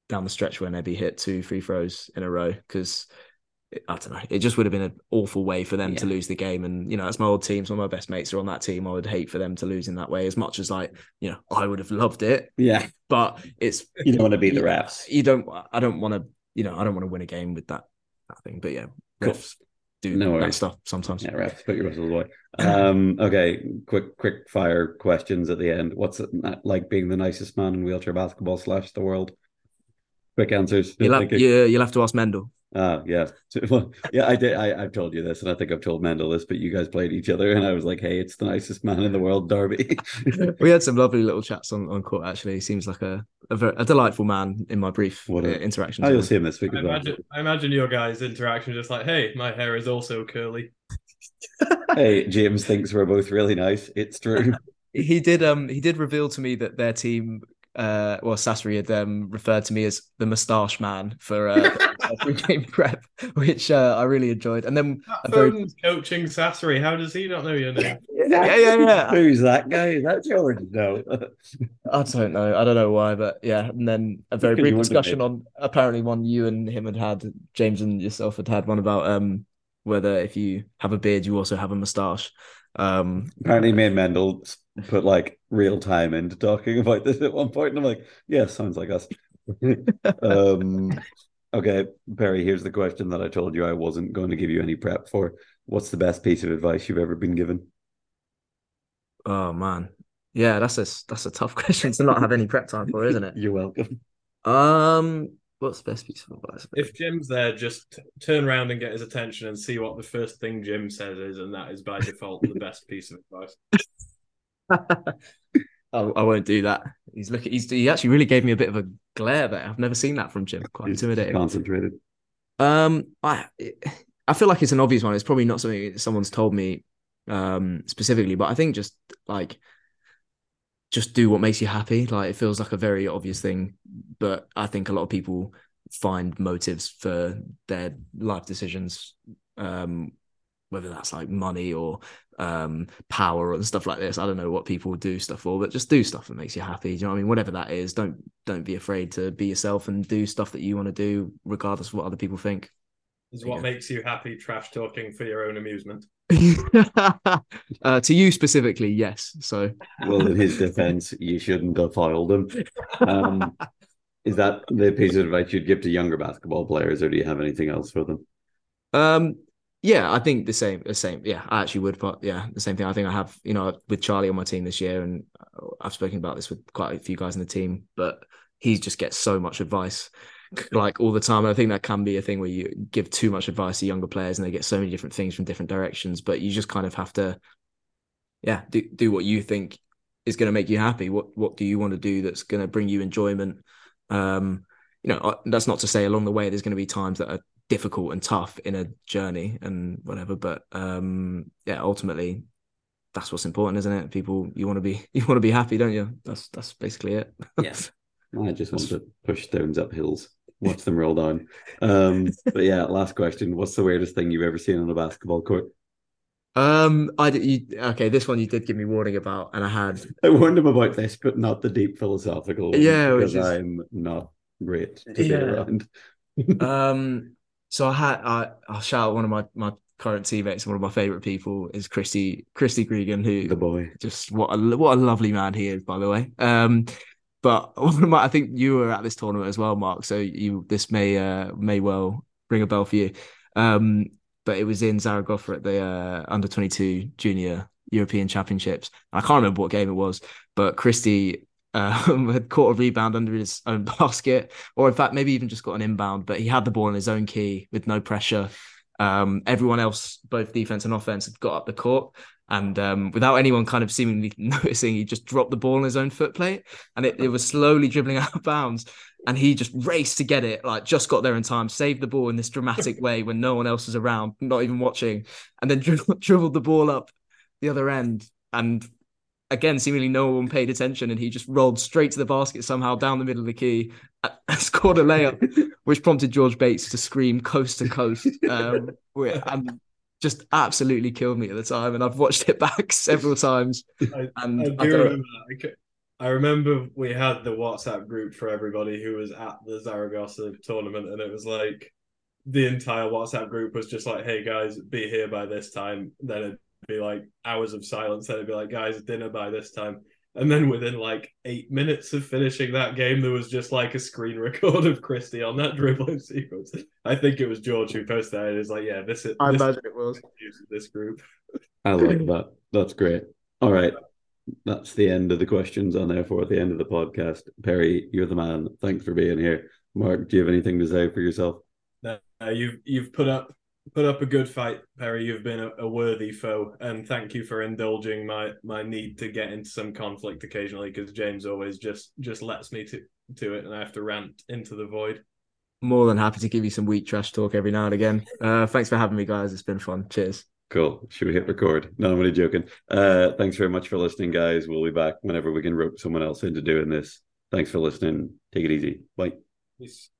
down the stretch when Ebby hit two free throws in a row because I don't know. It just would have been an awful way for them yeah. to lose the game. And, you know, that's my old team. Some of my best mates are on that team. I would hate for them to lose in that way as much as, like, you know, I would have loved it. Yeah. But it's. You don't want to be the refs. You don't, I don't want to, you know, I don't want to win a game with that, that thing. But yeah, cool. refs do no that stuff sometimes. Yeah, refs, put your whistles away. Um, okay, quick, quick fire questions at the end. What's it like being the nicest man in wheelchair basketball slash the world? Quick answers. You'll have, yeah, you'll have to ask Mendel. Oh yeah, well, yeah. I did. I, I've told you this, and I think I've told Mendel this, but you guys played each other, and I was like, "Hey, it's the nicest man in the world, Darby." we had some lovely little chats on, on court. Actually, he seems like a a, very, a delightful man in my brief what a, uh, interaction. Oh, you'll see him this week. I imagine, I imagine your guys' interaction just like, "Hey, my hair is also curly." hey, James thinks we're both really nice. It's true. he did. Um, he did reveal to me that their team uh, well, Sasri had um, referred to me as the moustache man for uh, game prep, which uh, I really enjoyed. And then very... coaching Sasri. How does he not know your name? yeah, yeah, yeah. Who's that guy? That's yours. No, I don't know. I don't know why, but yeah. And then a very brief discussion on apparently one you and him had had, James and yourself had had one about um whether if you have a beard, you also have a moustache. Um, apparently, me and Mendel put like real time into talking about this at one point, and I'm like, yeah, sounds like us. um, okay, Perry, here's the question that I told you I wasn't going to give you any prep for. What's the best piece of advice you've ever been given? Oh man, yeah, that's a that's a tough question to not have any prep time for, isn't it? You're welcome. Um, what's the best piece of advice? If Jim's there, just turn around and get his attention and see what the first thing Jim says is, and that is by default the best piece of advice. I, I, won't do that. He's looking. He's he actually really gave me a bit of a glare there. I've never seen that from Jim. Quite he's intimidating. Concentrated. Um, I I feel like it's an obvious one. It's probably not something someone's told me um specifically, but I think just like just do what makes you happy. Like it feels like a very obvious thing, but I think a lot of people find motives for their life decisions um whether that's like money or um, power and stuff like this. I don't know what people do stuff for, but just do stuff that makes you happy. Do you know what I mean? Whatever that is, don't don't be afraid to be yourself and do stuff that you want to do, regardless of what other people think. Is what makes you happy trash talking for your own amusement? uh, to you specifically, yes. So, well, in his defense, you shouldn't have foiled him. Um, is that the piece of advice you'd give to younger basketball players, or do you have anything else for them? Um, yeah, I think the same. The same. Yeah, I actually would. But yeah, the same thing. I think I have. You know, with Charlie on my team this year, and I've spoken about this with quite a few guys in the team. But he just gets so much advice, like all the time. And I think that can be a thing where you give too much advice to younger players, and they get so many different things from different directions. But you just kind of have to, yeah, do do what you think is going to make you happy. What what do you want to do that's going to bring you enjoyment? Um, you know, that's not to say along the way there's going to be times that are difficult and tough in a journey and whatever. But um, yeah, ultimately, that's what's important, isn't it? People, you want to be, you want to be happy, don't you? That's that's basically it. yeah, I just want to push stones up hills, watch them roll down. Um, but yeah, last question: What's the weirdest thing you've ever seen on a basketball court? Um, I you, okay. This one you did give me warning about, and I had. I warned him about this, but not the deep philosophical. Yeah, because is... I'm not great to yeah. be around. um, so I had I I'll shout out one of my my current teammates, one of my favorite people is Christy Christy Gregan, who the boy. Just what a what a lovely man he is, by the way. Um, but I think you were at this tournament as well, Mark. So you this may uh, may well ring a bell for you. Um, but it was in Zaragoza at the uh, under twenty two junior European Championships. I can't remember what game it was, but Christy um, had caught a rebound under his own basket, or in fact, maybe even just got an inbound. But he had the ball in his own key with no pressure. Um, everyone else, both defense and offense, had got up the court, and um, without anyone kind of seemingly noticing, he just dropped the ball on his own footplate and it, it was slowly dribbling out of bounds. And he just raced to get it, like just got there in time, saved the ball in this dramatic way when no one else was around, not even watching, and then dribbled, dribbled the ball up the other end. And again, seemingly no one paid attention, and he just rolled straight to the basket somehow down the middle of the key, and scored a layup, which prompted George Bates to scream coast to coast, um, and just absolutely killed me at the time. And I've watched it back several times. I, and I, do I remember I remember we had the WhatsApp group for everybody who was at the Zaragoza tournament, and it was like the entire WhatsApp group was just like, "Hey guys, be here by this time." Then it'd be like hours of silence. Then it'd be like, "Guys, dinner by this time." And then within like eight minutes of finishing that game, there was just like a screen record of Christy on that dribbling sequence. I think it was George who posted that. It's like, yeah, this is. I this imagine it was this group. I like that. That's great. All right, that's the end of the questions, and therefore the end of the podcast. Perry, you're the man. Thanks for being here. Mark, do you have anything to say for yourself? No, you've you've put up put up a good fight, Perry. You've been a, a, worthy foe, and thank you for indulging my my need to get into some conflict occasionally because James always just just lets me to to it, and I have to rant into the void. More than happy to give you some weak trash talk every now and again. Uh, thanks for having me, guys. It's been fun. Cheers. Cool. Should we hit record? No, I'm only joking. Uh, thanks very much for listening, guys. We'll be back whenever we can rope someone else into doing this. Thanks for listening. Take it easy. Bye. Peace.